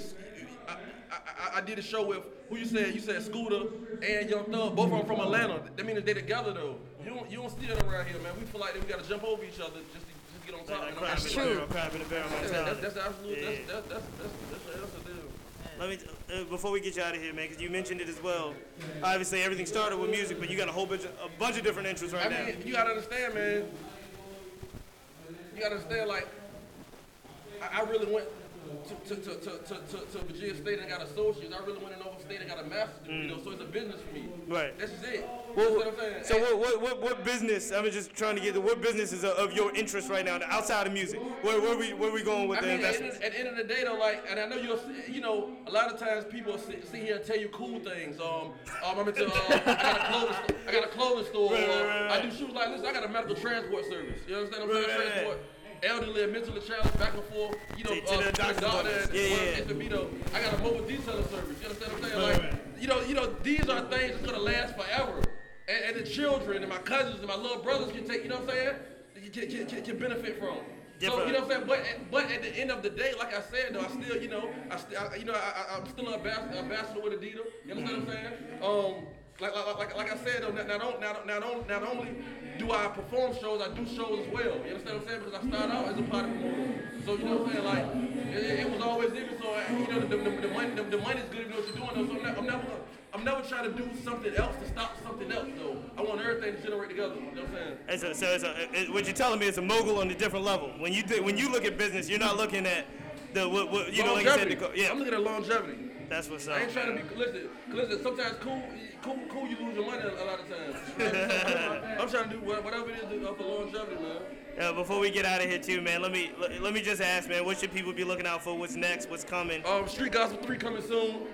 I, I, I, I did a show with who you said. You said Scooter and Young Thug, both of them from Atlanta. That means they together though. You don't, you don't see that around here, man. We feel like we gotta jump over each other just get on top. Like you know? crab in the barrel, crab in the barrel Yeah, that's, that's absolute. Yeah. That's, that's, that's, that's, that's, that's the deal. Let me uh, before we get you out of here, man, because you mentioned it as well. Obviously, everything started with music, but you got a whole bunch of a bunch of different interests right I now. mean, you gotta understand, man. You gotta understand, like, I, I really went to, to, to, to, to, to, to Virginia State and got associates. I really went in Nova State and got a master's degree, though, so it's a business for me. Mm. Right. That's just it. Well, you what I'm saying? so what, what, what, what business? I'm just trying to get to what business is of your interest right now outside of music. Where, where we where we going with I the mean, at, investments? the- at the end of the day, though, like, and I know you'll, see- you know, a lot of times people sit, sit here and tell you cool things. Um, um I'm into, uh, I got a clothing, sto- I got a clothing store. Right, right, right, I do shoes like this. I got a medical transport service. You understand what I'm saying? Right, right, right. transport elderly and mentally challenged back and forth. You know, To- to uh, the doctor's doctor appointments. and Yeah, yeah. may be, though. I got a mobile detailing service. You understand what I'm saying? Right, like, you know, you know, these are things that's gonna last forever. And, and the children and my cousins and my little brothers can take. You know what I'm saying? Can, can, can, can benefit from. So you know what I'm saying, but at, but at the end of the day, like I said, though, I still, you know, I still, I, you know, I, I'm still an ambassador, ambassador with Adidas. You understand what I'm saying? Um, like, like, like, like I said, though, not, not, not, not, not only do I perform shows, I do shows as well. You understand what I'm saying? Because I started out as a party promoter. So you know what I'm saying? Like, it, it was always me. So you know, the, the, the money, the, the money's good if you know what you're doing. Though, so I'm, not, I'm never, I'm never trying to do something else to stop something else. Though I want everything to generate together. You know what I'm saying? It's a, so it's a, it, what you're telling me is a mogul on a different level. When you do, when you look at business, you're not looking at The what, what you know, like you said, the, yeah. I'm looking at longevity. That's what's up. I ain't trying to be listen. Listen, sometimes cool, cool, cool. You lose your money a lot of times. I'm trying to do what- whatever it is uh, for longevity, man. Uh, before we get out of here too, man, let me let, me just ask, man, what should people be looking out for? What's next? What's coming? Um, Street Gospel 3 coming soon.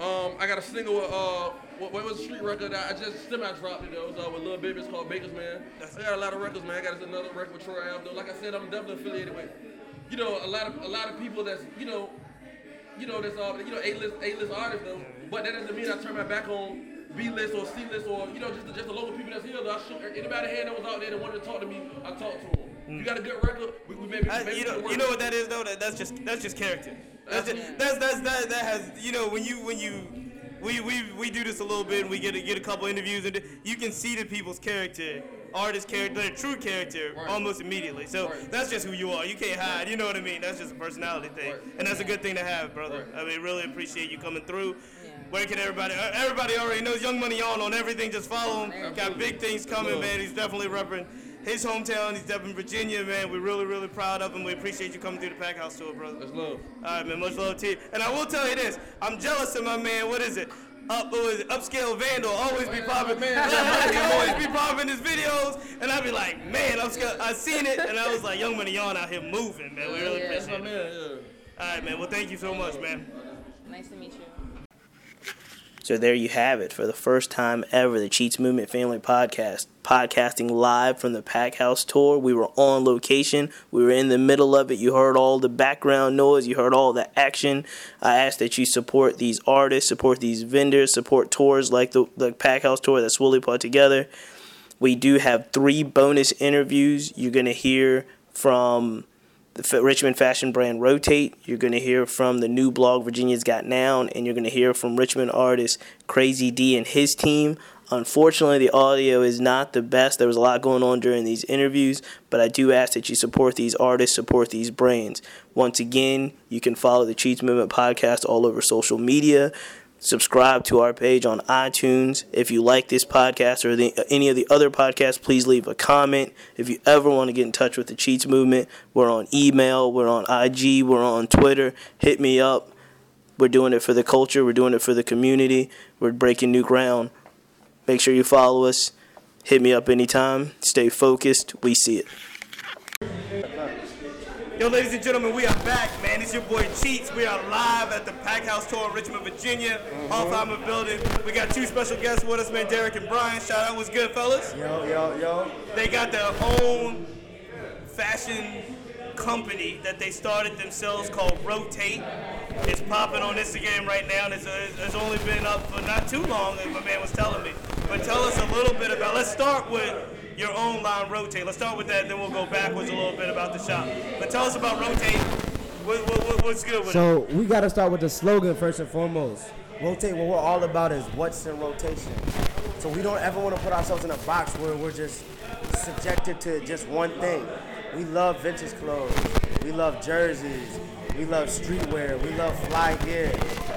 Um, I got a single uh, what, what was the street record I just semi dropped it though. It was uh, with Lil Baby. It's called Baker's Man. I got a lot of records, man. I got another record with Troy Ave though. Like I said, I'm definitely affiliated with, you know, a lot of a lot of people that's, you know, you know, that's all you know, A-list A-list artists though. But that doesn't mean I turn my back on B-list or C-list or you know, just the, just the local people that's here. Though. I shoot anybody here that was out there that wanted to talk to me, I talk to them. You mm. got a good record, we, we maybe, I- maybe you know, you know what that is though. That, that's just that's just character. That's just, that's that's that that has you know when you when you we we we do this a little bit and we get a, get a couple interviews and you can see the people's character, artist character, their true character almost immediately. So that's just who you are. You can't hide. You know what I mean? That's just a personality thing, and that's a good thing to have, brother. I mean, really appreciate you coming through. Where can everybody? uh, Everybody already knows Young Money Yawn on everything. Just follow him. Got big things coming, man. He's definitely repping his hometown. He's definitely Virginia, man. We're really, really proud of him. We appreciate you coming through the Packed House tour, brother. That's love. All right, man. Much love to you. And I will tell you this: I'm jealous of my man. What is it? Up, what was it? Upscale Vandal always be oh, popping. man. Always be popping his videos, and I'd be like, man, Upscale. I seen it, and I was like, Young Money Yawn out here moving, man. We really Yeah, that's appreciate my it. All right, man. Well, thank you so much, man. Nice to meet you. So there you have it for the first time ever, the Cheats Movement Family Podcast. Podcasting live from the Packed House tour. We were on location. We were in the middle of it. You heard all the background noise. You heard all the action. I ask that you support these artists, support these vendors, support tours like the, the Packed House tour that Swelly put together. We do have three bonus interviews. You're going to hear from the Richmond fashion brand Rotate. You're going to hear from the new blog Virginia's Got Now, and you're going to hear from Richmond artist Crazy D and his team. Unfortunately, the audio is not the best. There was a lot going on during these interviews, but I do ask that you support these artists, support these brands. Once again, you can follow the Cheats Movement podcast all over social media. Subscribe to our page on iTunes. If you like this podcast or the, any of the other podcasts, please leave a comment. If you ever want to get in touch with the Cheats Movement, we're on email, we're on IG, we're on Twitter. Hit me up. We're doing it for the culture, we're doing it for the community, we're breaking new ground. Make sure you follow us. Hit me up anytime. Stay focused. We see it. Yo, ladies and gentlemen, we are back, man. It's your boy Cheats. We are live at the Packed House Tour in Richmond, Virginia, mm-hmm. Hofheimer Building. We got two special guests with us, man, Derek and Brian. Shout out, what's good, fellas? Yo, yo, yo. They got their own fashion company that they started themselves called Rotate. It's popping on Instagram right now, and it's, it's only been up for not too long, as my man was telling me. But tell us a little bit about, let's start with your own line, Rotate. Let's start with that, then we'll go backwards a little bit about the shop. But tell us about Rotate. What, what, what- what's good with it? So we got to start with the slogan first and foremost. Rotate. What we're all about is what's in rotation. So we don't ever want to put ourselves in a box where we're just subjected to just one thing. We love vintage clothes. We love jerseys. We love streetwear. We love fly gear.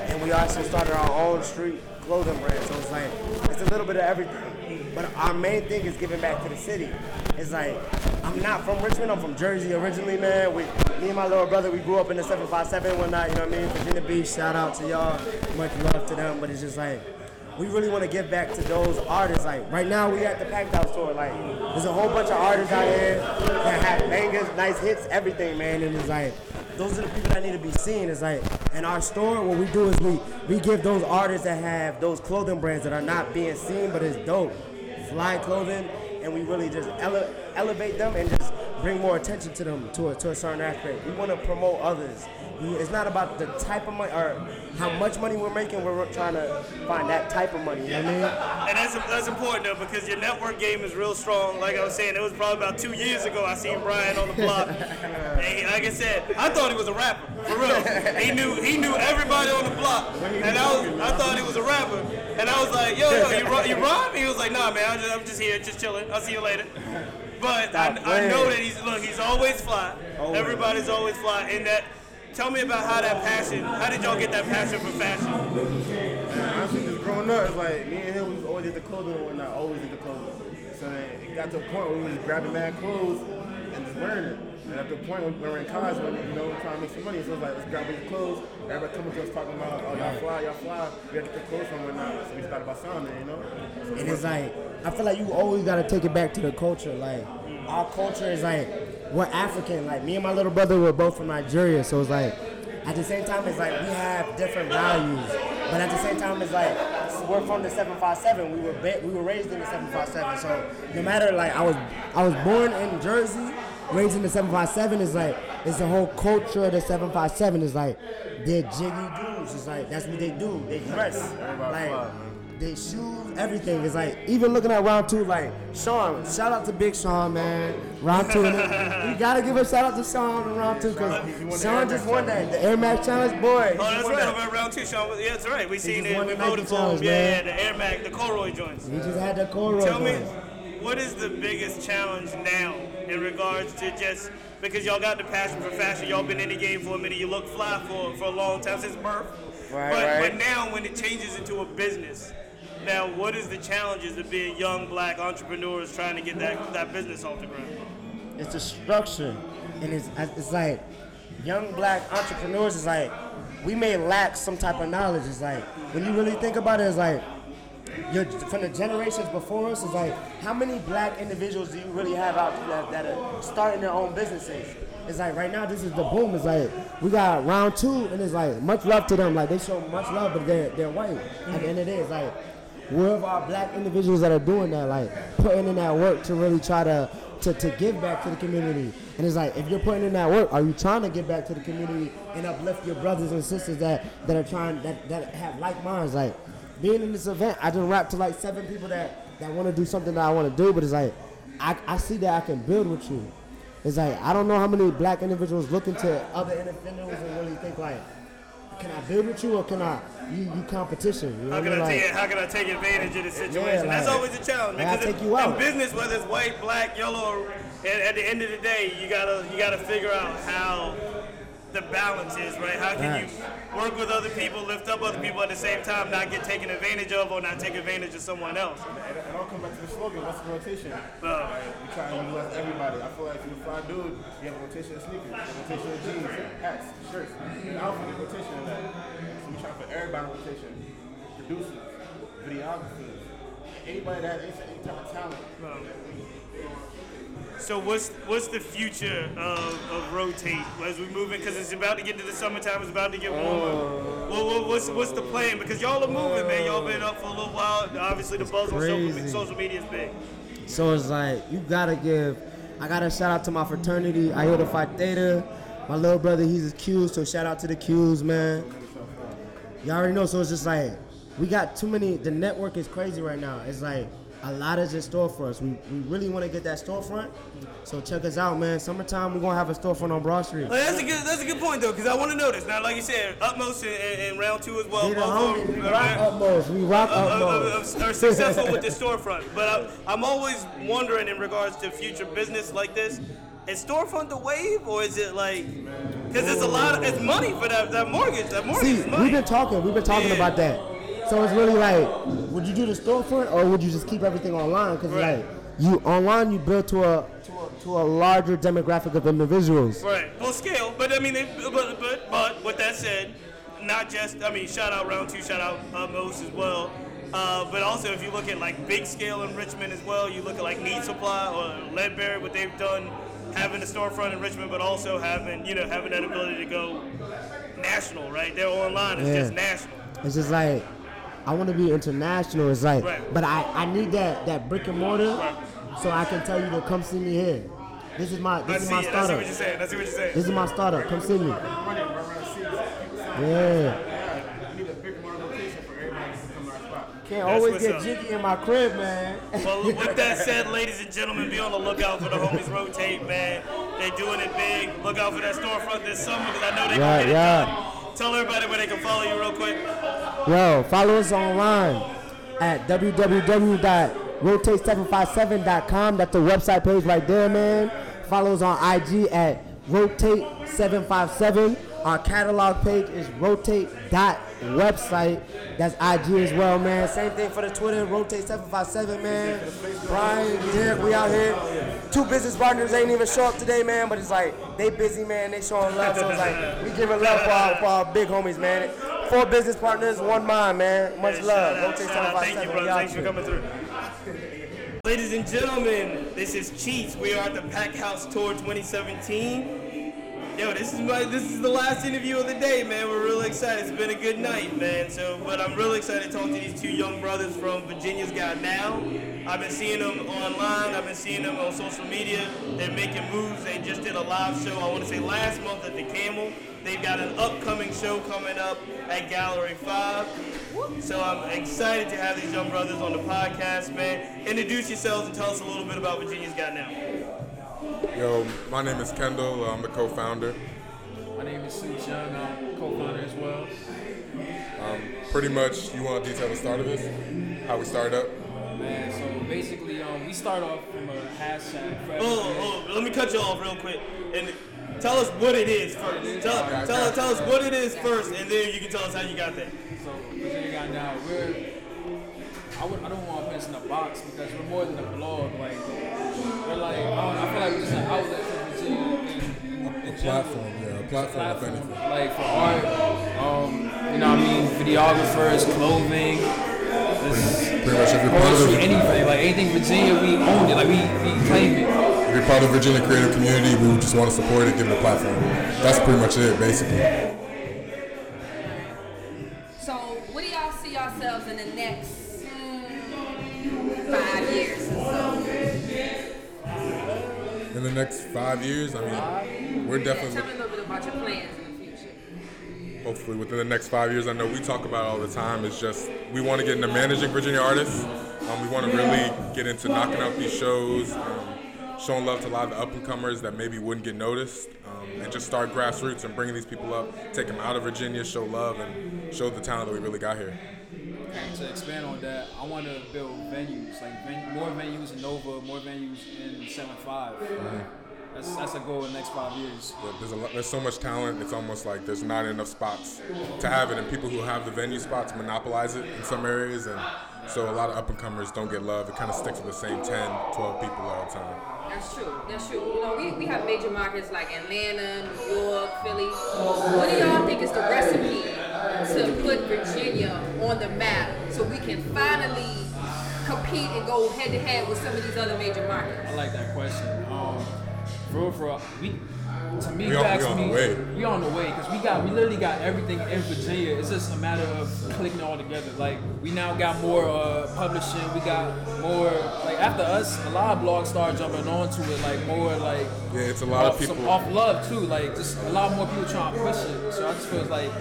And we also started our own street clothing brand. So it's like it's a little bit of everything. But our main thing is giving back to the city. It's like I'm not from Richmond. I'm from Jersey originally, man. We, me and my little brother, we grew up in the 757 one night. You know what I mean? Virginia Beach. Shout out to y'all. Much love to them. But it's just like we really want to give back to those artists. Like right now, we at the Packed House tour. Like there's a whole bunch of artists out here that have bangers, nice hits, everything, man. And it's like those are the people that need to be seen. It's like in our store, what we do is we we give those artists that have those clothing brands that are not being seen, but it's dope, fly clothing, and we really just ele- elevate them and just bring more attention to them to a, to a certain aspect. We want to promote others. We- It's not about the type of money or how much money we're making. We're trying to find that type of money. You know what I mean? And that's, that's important though because your network game is real strong. Like I was saying, it was probably about two years ago I seen Brian on the block. and he- like I said, I thought he was a rapper for real. He knew he knew everybody on the block, and I was I thought he was a rapper. And I was like, yo, yo, you, you rhyme? He was like, nah, man, I'm just, I'm just here, just chilling. I'll see you later. But I, I know that he's look, he's always fly. Always. Everybody's always fly. And that, tell me about how that passion. How did y'all get that passion for fashion? Honestly, just growing up, it's like me and him we was always did the clothing and whatnot, always did the clothing. So then it got to a point where we was grabbing mad clothes and just wearing it. And at the point when we were in college, when you know, trying to make some money, so it's like, let's grab these clothes. Everybody coming to us talking about, oh, y'all fly, y'all fly. We got to get the clothes from whatnot. So we started by sounding, you know? So And it's like I feel like you always gotta take it back to the culture. Like our culture is like we're African. Like me and my little brother were both from Nigeria, so it's like at the same time it's like we have different values, but at the same time it's like we're from the 757. We were ba- we were raised in the 757. So no matter like I was I was born in Jersey, raised in the 757. is like it's the whole culture of the 757. Is like they're jiggy dudes. It's like that's what they do. They dress like they shoes, everything. It's like even looking at round two, like Sean. Shout out to Big Sean, man. Round two, we gotta give a shout out to Sean in round two because Sean just won that the Air Max Challenge, boy. Oh, that's right. that. Round two, Sean. Yeah, that's right. We seen it. We voted for him. Yeah, the Air Mac, the Corroy joints. He just had the Corroy. Tell me, joints. What is the biggest challenge now in regards to just because y'all got the passion for fashion, y'all been in the game for a minute, you look fly for for a long time since birth. Right, but right. but now when it changes into a business, now what is the challenges of being young black entrepreneurs trying to get that that business off the ground? It's the structure, and it's it's like young black entrepreneurs is like we may lack some type of knowledge. It's like when you really think about it, it's like your, from the generations before us, is like how many black individuals do you really have out that, that are starting their own businesses? It's like right now this is the boom. It's like we got round two, and it's like much love to them. Like they show much love, but they're they're white. At the end of the day, it's like where of our black individuals that are doing that, like putting in that work to really try to, to, to give back to the community. And it's like, if you're putting in that work, are you trying to give back to the community and uplift your brothers and sisters that, that are trying, that, that have like minds? Like, being in this event, I just rap to like seven people that, that want to do something that I want to do, but it's like, I, I see that I can build with you. It's like, I don't know how many black individuals look into other individuals and really think like, can I build with you or can I, you, you competition? You know How can I I mean? take Like- how can I take advantage of the situation? Yeah, That's always a challenge. I because take in, you out. in business, whether it's white, black, yellow, at, at the end of the day, you gotta you gotta figure out how the balance is, right? How can you work with other people, lift up other people at the same time, not get taken advantage of or not take advantage of someone else? And I'll come back to the slogan, what's the rotation? Uh, Like, we try to utilize everybody. I feel like if you're a fly dude, you have a rotation of sneakers, a rotation of jeans, hats, shirts, an outfit, a rotation of that. So we try for everybody in rotation. Producers, videographers, anybody that has any type of talent. So what's what's the future of, of rotate as we move in? Because it's about to get to the summertime. It's about to get warmer. Oh. Well, what, what's what's the plan? Because y'all are moving, man. Y'all been up for a little while. Obviously, the buzz on social, social media is big. So it's like you gotta give. I gotta shout out to my fraternity, Iota Phi Theta. My little brother, he's a Q, so shout out to the Qs, man. Y'all already know. So it's just like we got too many. The network is crazy right now. It's like a lot is in store for us. We, we really want to get that storefront. So check us out, man. Summertime, we're gonna have a storefront on Broad Street. Well, that's a good that's a good point though, because I want to know this. Now, like you said, utmost in, round two as well. We both. We rock right? utmost. We rock Uh, uh, utmost. uh, are successful with the storefront. But I, I'm always wondering in regards to future business like this, is storefront the wave or is it like? Because it's a lot. Of, it's money for that that mortgage. That mortgage See, we've been talking. We've been talking Yeah. about that. So it's really like, would you do the storefront or would you just keep everything online? Because like, you online, you build to a to a, to a larger demographic of individuals. Right. Well, scale, but I mean, they, but but but with that said, not just I mean, shout out round two, shout out uh, Mose as well. Uh, but also, if you look at like big scale in Richmond as well, you look at like Need Supply or Ledbury, what they've done, having a storefront in Richmond, but also having you know having that ability to go national, right? They're online, it's Yeah. just national. It's just like, I want to be international. It's like, Right. but I, I need that that brick and mortar, so I can tell you to come see me here. This is my I this is see my it. I see startup. what you're saying. I see what you're saying. This is my startup. Come see me. Yeah. We need a big more location for everybody to come to our spot. Can't That's always get up. jiggy in my crib, man. Well, with that said, ladies and gentlemen, be on the lookout for the homies rotate, man. They doing it big. Look out for that storefront this summer because I know they Yeah, can get it yeah. done. Tell everybody where they can follow you real quick. Yo, follow us online at www.rotate757.com. That's the website page right there, man. Follow us on IG at rotate757 Our catalog page is rotate dot website. That's IG as well, man. Same thing for the Twitter, rotate seven five seven, man. Brian, Derek, we out here. Two business partners ain't even show up today, man. But it's like they busy, man. They showing love, so it's like we giving love for our, for our big homies, man. Four business partners, one mind, man. Much love. Rotate seven five Thank you, brother. Thanks for coming through. Ladies and gentlemen, this is Cheats. We are at the Packed House Tour 2017. Yo, this is my this is the last interview of the day, man. We're really excited. It's been a good night, man. So, but I'm really excited to talk to these two young brothers from Virginia's Got Now. I've been seeing them online. I've been seeing them on social media. They're making moves. They just did a live show. I want to say last month at the Camel. They've got an upcoming show coming up at Gallery Five. So I'm excited to have these young brothers on the podcast, man. Introduce yourselves and tell us a little bit about Virginia's Got Now. Yo, my name is Kendall. I'm the co-founder. My name is Sue Chung. I'm co-founder as well. Um, pretty much, you want to detail the start of this? How we started up? Man, so basically, um, we start off from a hashtag. for Oh, oh, let me cut you off real quick and tell us what it is first. Tell, Okay, tell, okay. tell us what it is first, and then you can tell us how you got there. So Virginia got now. We're I, would, I don't want to put us in a box because we're more than a blog. Like we're like I, I feel like we're just an outlet for Virginia. In, in A platform, yeah, a platform, if anything. Like for art, um, you know what I mean, videographers, clothing. This, Pretty much every part of poetry, it. anything. Like anything Virginia, we own it. Like we, we claim it. If you're part of the Virginia creative community, we just want to support it, give it a platform. That's pretty much it, basically. So, what do y'all see yourselves in the next five years In the next five years, I mean, we're definitely Tell me a little bit about your plans in the future. hopefully within the next five years. I know we talk about it all the time. It's just we want to get into managing Virginia artists. Um, we want to really get into knocking out these shows, um, showing love to a lot of the up and comers that maybe wouldn't get noticed, um, and just start grassroots and bringing these people up, take them out of Virginia, show love, and show the talent that we really got here. To expand on that, I want to build venues, like ven- more venues in Nova, more venues in 7-5. That's, that's a goal in the next five years. Yeah, there's a lot, there's so much talent. It's almost like there's not enough spots to have it, and people who have the venue spots monopolize it in some areas, and so a lot of up and comers don't get love. It kind of sticks to the same 10, 12 people all the time. That's true. That's true. You know, we, we have major markets like Atlanta, New York, Philly. What do y'all think is the recipe to put Virginia on the map so we can finally compete and go head to head with some of these other major markets? I like that question. Um, for real, for we, to me, We you on- we ask on the way. we on the way because we got, we literally got everything in Virginia. It's just a matter of clicking it all together. Like we now got more uh, publishing. We got more like after us, a lot of blogs started jumping onto it. Like more like Yeah, it's a lot of off some people- off love too. Like just a lot more people trying to push it. So I just feel like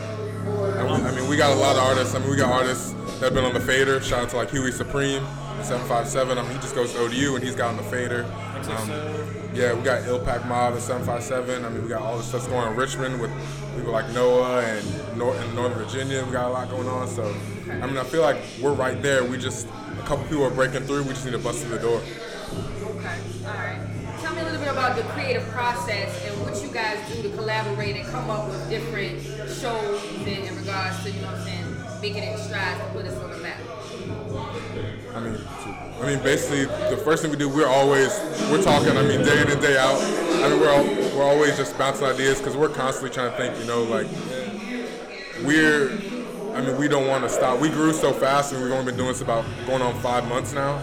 And we, I mean, we got a lot of artists. I mean, we got artists that have been on the fader. Shout out to like Huey Supreme, the 757. I mean, he just goes to ODU and he's got on the fader. Um, yeah, we got Ill Pack Mob at 757. I mean, we got all the stuff going on in Richmond with people like Noah and North in Northern Virginia. We got a lot going on. So, I mean, I feel like we're right there. We just a couple people are breaking through. We just need to bust through the door. Okay. All right. Me a little bit about the creative process and what you guys do to collaborate and come up with different shows in, in regards to, you know what I'm saying, making it strides to put us on the map. I mean, I mean, basically, the first thing we do, we're always we're talking. I mean, day in and day out. I mean, we're all, we're always just bouncing ideas because we're constantly trying to think. You know, like we're. I mean, we don't want to stop. We grew so fast, and we've only been doing this about going on five months now.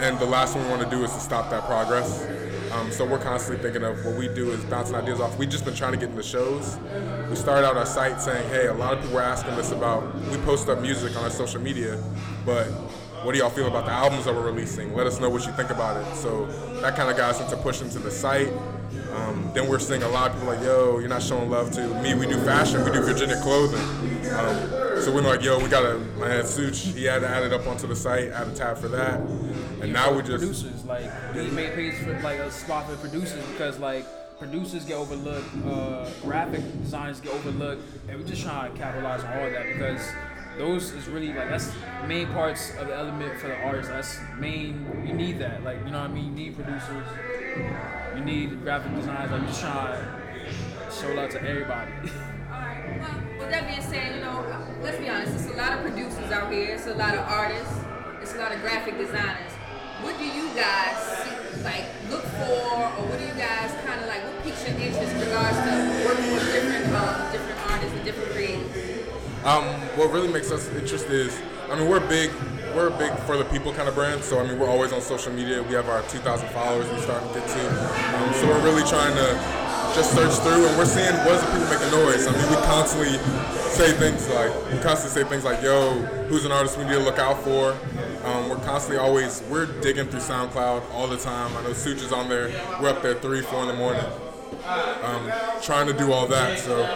And the last thing we want to do is to stop that progress. Um, so we're constantly thinking of what we do is bouncing ideas off. We've just been trying to get into shows. We started out our site saying, hey, a lot of people were asking us about, we post up music on our social media, but what do y'all feel about the albums that we're releasing? Let us know what you think about it. So that kind of got us into pushing to the site. Um, then we're seeing a lot of people like, yo, you're not showing love to me. We do fashion, we do Virginia clothing. Um, so we're like, yo, we got to, man, Such, he had to add it up onto the site, add a tab for that. And now we just, producers like we made pages for like a spot for producers because like producers get overlooked, uh, graphic designers get overlooked, and we're just trying to capitalize on all of that because those is really like that's main parts of the element for the artist. That's main. You need that, like you know what I mean. You need producers, you need graphic designers. Like we're just trying to show love to everybody. All right. Well, with that being said, you know, let's be honest. It's a lot of producers out here. It's a lot of artists. It's a lot of graphic designers. What do you guys see, like look for, or what do you guys kind of like? What piques your interest in regards to working with different um, different artists and different creators? Um, what really makes us interested is, I mean, we're big, we're a big for the people kind of brand. So I mean, we're always on social media. We have our 2,000 followers. We're starting to get to. Um, so we're really trying to just search through, and we're seeing what's the people making noise. I mean, we constantly say things like, we constantly say things like, "Yo, who's an artist we need to look out for?" Um, we're constantly always we're digging through SoundCloud all the time. I know Such is on there. We're up there three, four in the morning, um, trying to do all that. So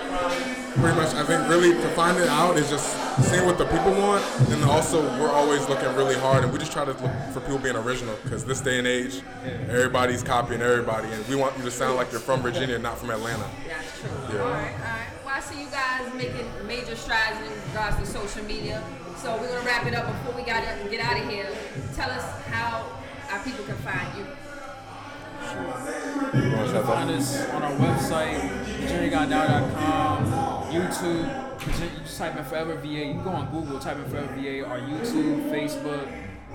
pretty much, I think really to find it out is just seeing what the people want, and also we're always looking really hard, and we just try to look for people being original because this day and age, everybody's copying everybody, and we want you to sound like you're from Virginia, not from Atlanta. That's true. Yeah. All right, all right. Well, I see you guys making major strides in regards to social media. So we're gonna wrap it up before we gotta get out of here. Tell us how our people can find you. You want to You shout can find us on our website, VirginiaGotNow.com, YouTube. You just type in Forever VA. You can go on Google, type in Forever VA, or YouTube, Facebook,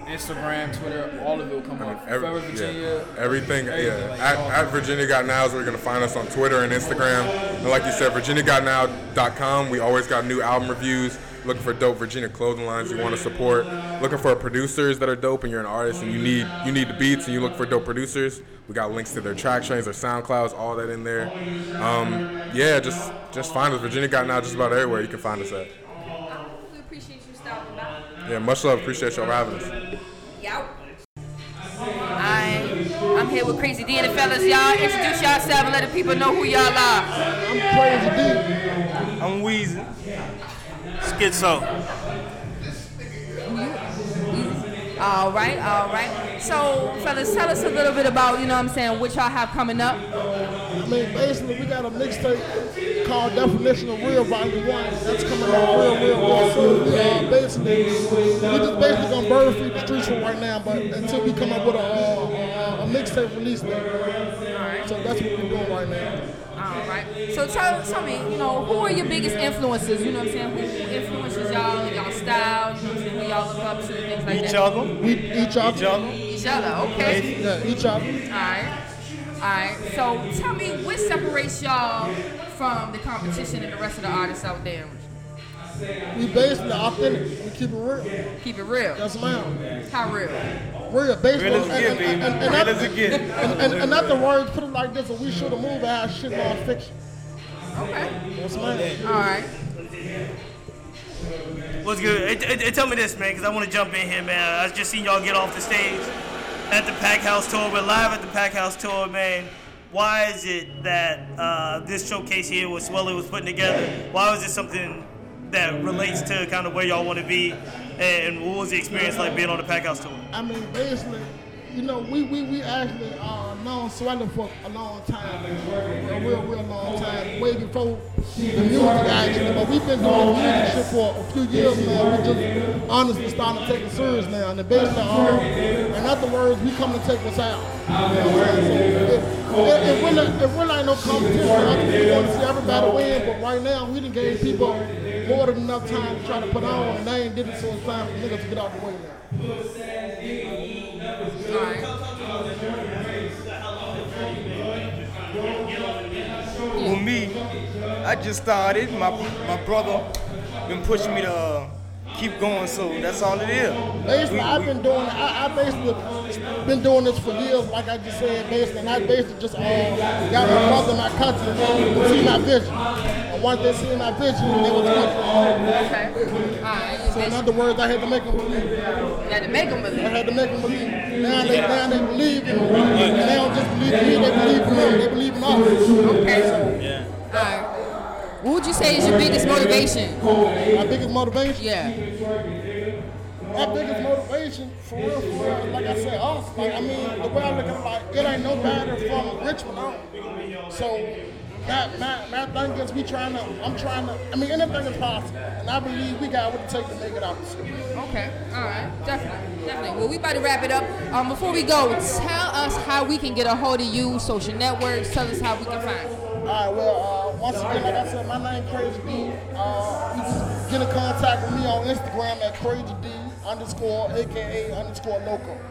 Instagram, Twitter. All of it will come up. Every- Forever Virginia. Yeah, everything. everything, Yeah, like, at, at Virginia Got Now is where you're gonna find us on Twitter and Instagram. And like you said, VirginiaGotNow.com. We always got new album reviews. Looking for dope Virginia clothing lines you want to support. Looking for producers that are dope, and you're an artist and you need you need the beats and you look for dope producers. We got links to their TrakTrains, their SoundClouds, all that in there. Um, yeah, just just find us. Virginia Got Now just about everywhere you can find us at. We appreciate you stopping by. Yeah, much love. Appreciate y'all for having us. Yow. I, I'm here with Crazy D and the fellas. Y'all introduce yourself and let the people know who y'all are. I'm Crazy D. I'm Weezy. Scisco. All right, all right. So, fellas, tell us a little bit about, you know what I'm saying, what y'all have coming up. I mean, basically, we got a mixtape called Definition of Real Volume 1. That's coming out real, real, real soon. We, uh, basically, we just basically gonna bird feed the streets for right now, but until we come up with a, uh, a, a mixtape release date. So that's what we're doing right now. All right. So tell, tell me, you know, who are your biggest influences? You know what I'm saying? Who influences y'all in y'all style? You know what I'm saying? Who y'all look up to? Things like Each that. other. We, each other. Each other. Each other. Okay. Yeah, each other. All right. All right. So tell me, what separates y'all from the competition and the rest of the artists out there? We basically authentic. We keep it real. Keep it real. Yes, ma'am. How real? Real, basically. Real as it get, baby. and, Real not- as it get. And, and, and not the words, put it like this, we should have moved our shit on fiction. Okay. Yes, ma'am. All right. What's good? Hey, hey, hey, tell me this, man, because I want to jump in here, man. I just seen y'all get off the stage at the Packed House Tour. We're live at the Packed House Tour, man. Why is it that uh, this showcase here, what Swelly was putting together, why was it something that relates to kind of where y'all want to be? And what was the experience like being on the Packed House Tour? I mean, basically, you know, we we, we actually uh, known Swelly for a long time, a real, real long time, way before the music actually. But we've been doing music for a few years now. We're just honestly starting to take it serious now. And the basically, uh, in other words, we come to take us out. You know what I'm saying? So no competition. I think we want to see everybody win, but right now we done gave people more than enough time to try to put on, and they ain't did it, so it's time for niggas to get out the way now. Well, me, I just started. My my brother been pushing me to keep going, so that's all it is. Basically, We- I've we- been doing. I, I basically been doing this for years, like I just said. Basically, and I basically just uh, got my brother, my cousin, to see my vision. And once they see my vision, they was Okay. All right. So in other words, I had to make them believe. You had to make them believe. I had to make them believe. Now they now they believe in me. And they don't just believe in me. They believe in them. They believe in us. Okay. So, All right. What would you say is your biggest motivation? My biggest motivation? Yeah. My biggest motivation, for real, for real, like I said, us. Like, I mean, the way I look at it, like, it ain't nobody from Richmond on. So, my, my, my thing is, we trying to, I'm trying to, I mean, anything is possible. And I believe we got what it takes to make it out the city. Okay. All right. Definitely. Definitely. Well, we about to wrap it up. Um, before we go, tell us how we can get a hold of you, social networks. Tell us how we can find you. All right, well, uh, once again, like I said, my name is Crazy D. Uh, you can get in contact with me on Instagram at Crazy D underscore aka underscore local.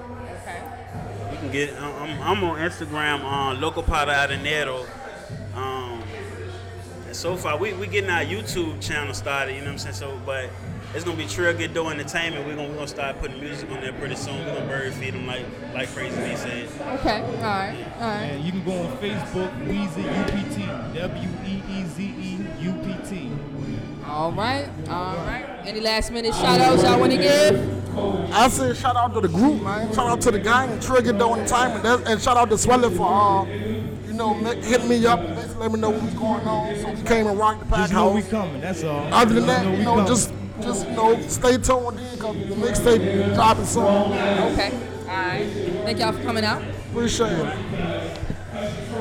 Okay. You can get. I'm, I'm on Instagram on Local Potter Adanero. Um, and so far, we we getting our YouTube channel started. You know what I'm saying? So, but it's gonna be Trail Get Dough Entertainment. We're gonna we're gonna start putting music on there pretty soon. We're gonna bird feed them like like Crazy D said. Okay. All right. All right. And you can go on Facebook, Weezy UPT, W E E Z E U P T. All right. All right. Any last minute shout outs y'all want to give? I said shout out to the group, man. Shout out to the gang and Trigger Dough Entertainment. That- And shout out to Swelly for, uh, you know, ma- hitting me up let me know what's going on. So we came and rocked the pack Just know we coming, that's all. Other than that, Know you know, coming. just just you know, stay tuned in because the mixtape dropping soon. Okay. All right. Thank y'all for coming out. Appreciate it.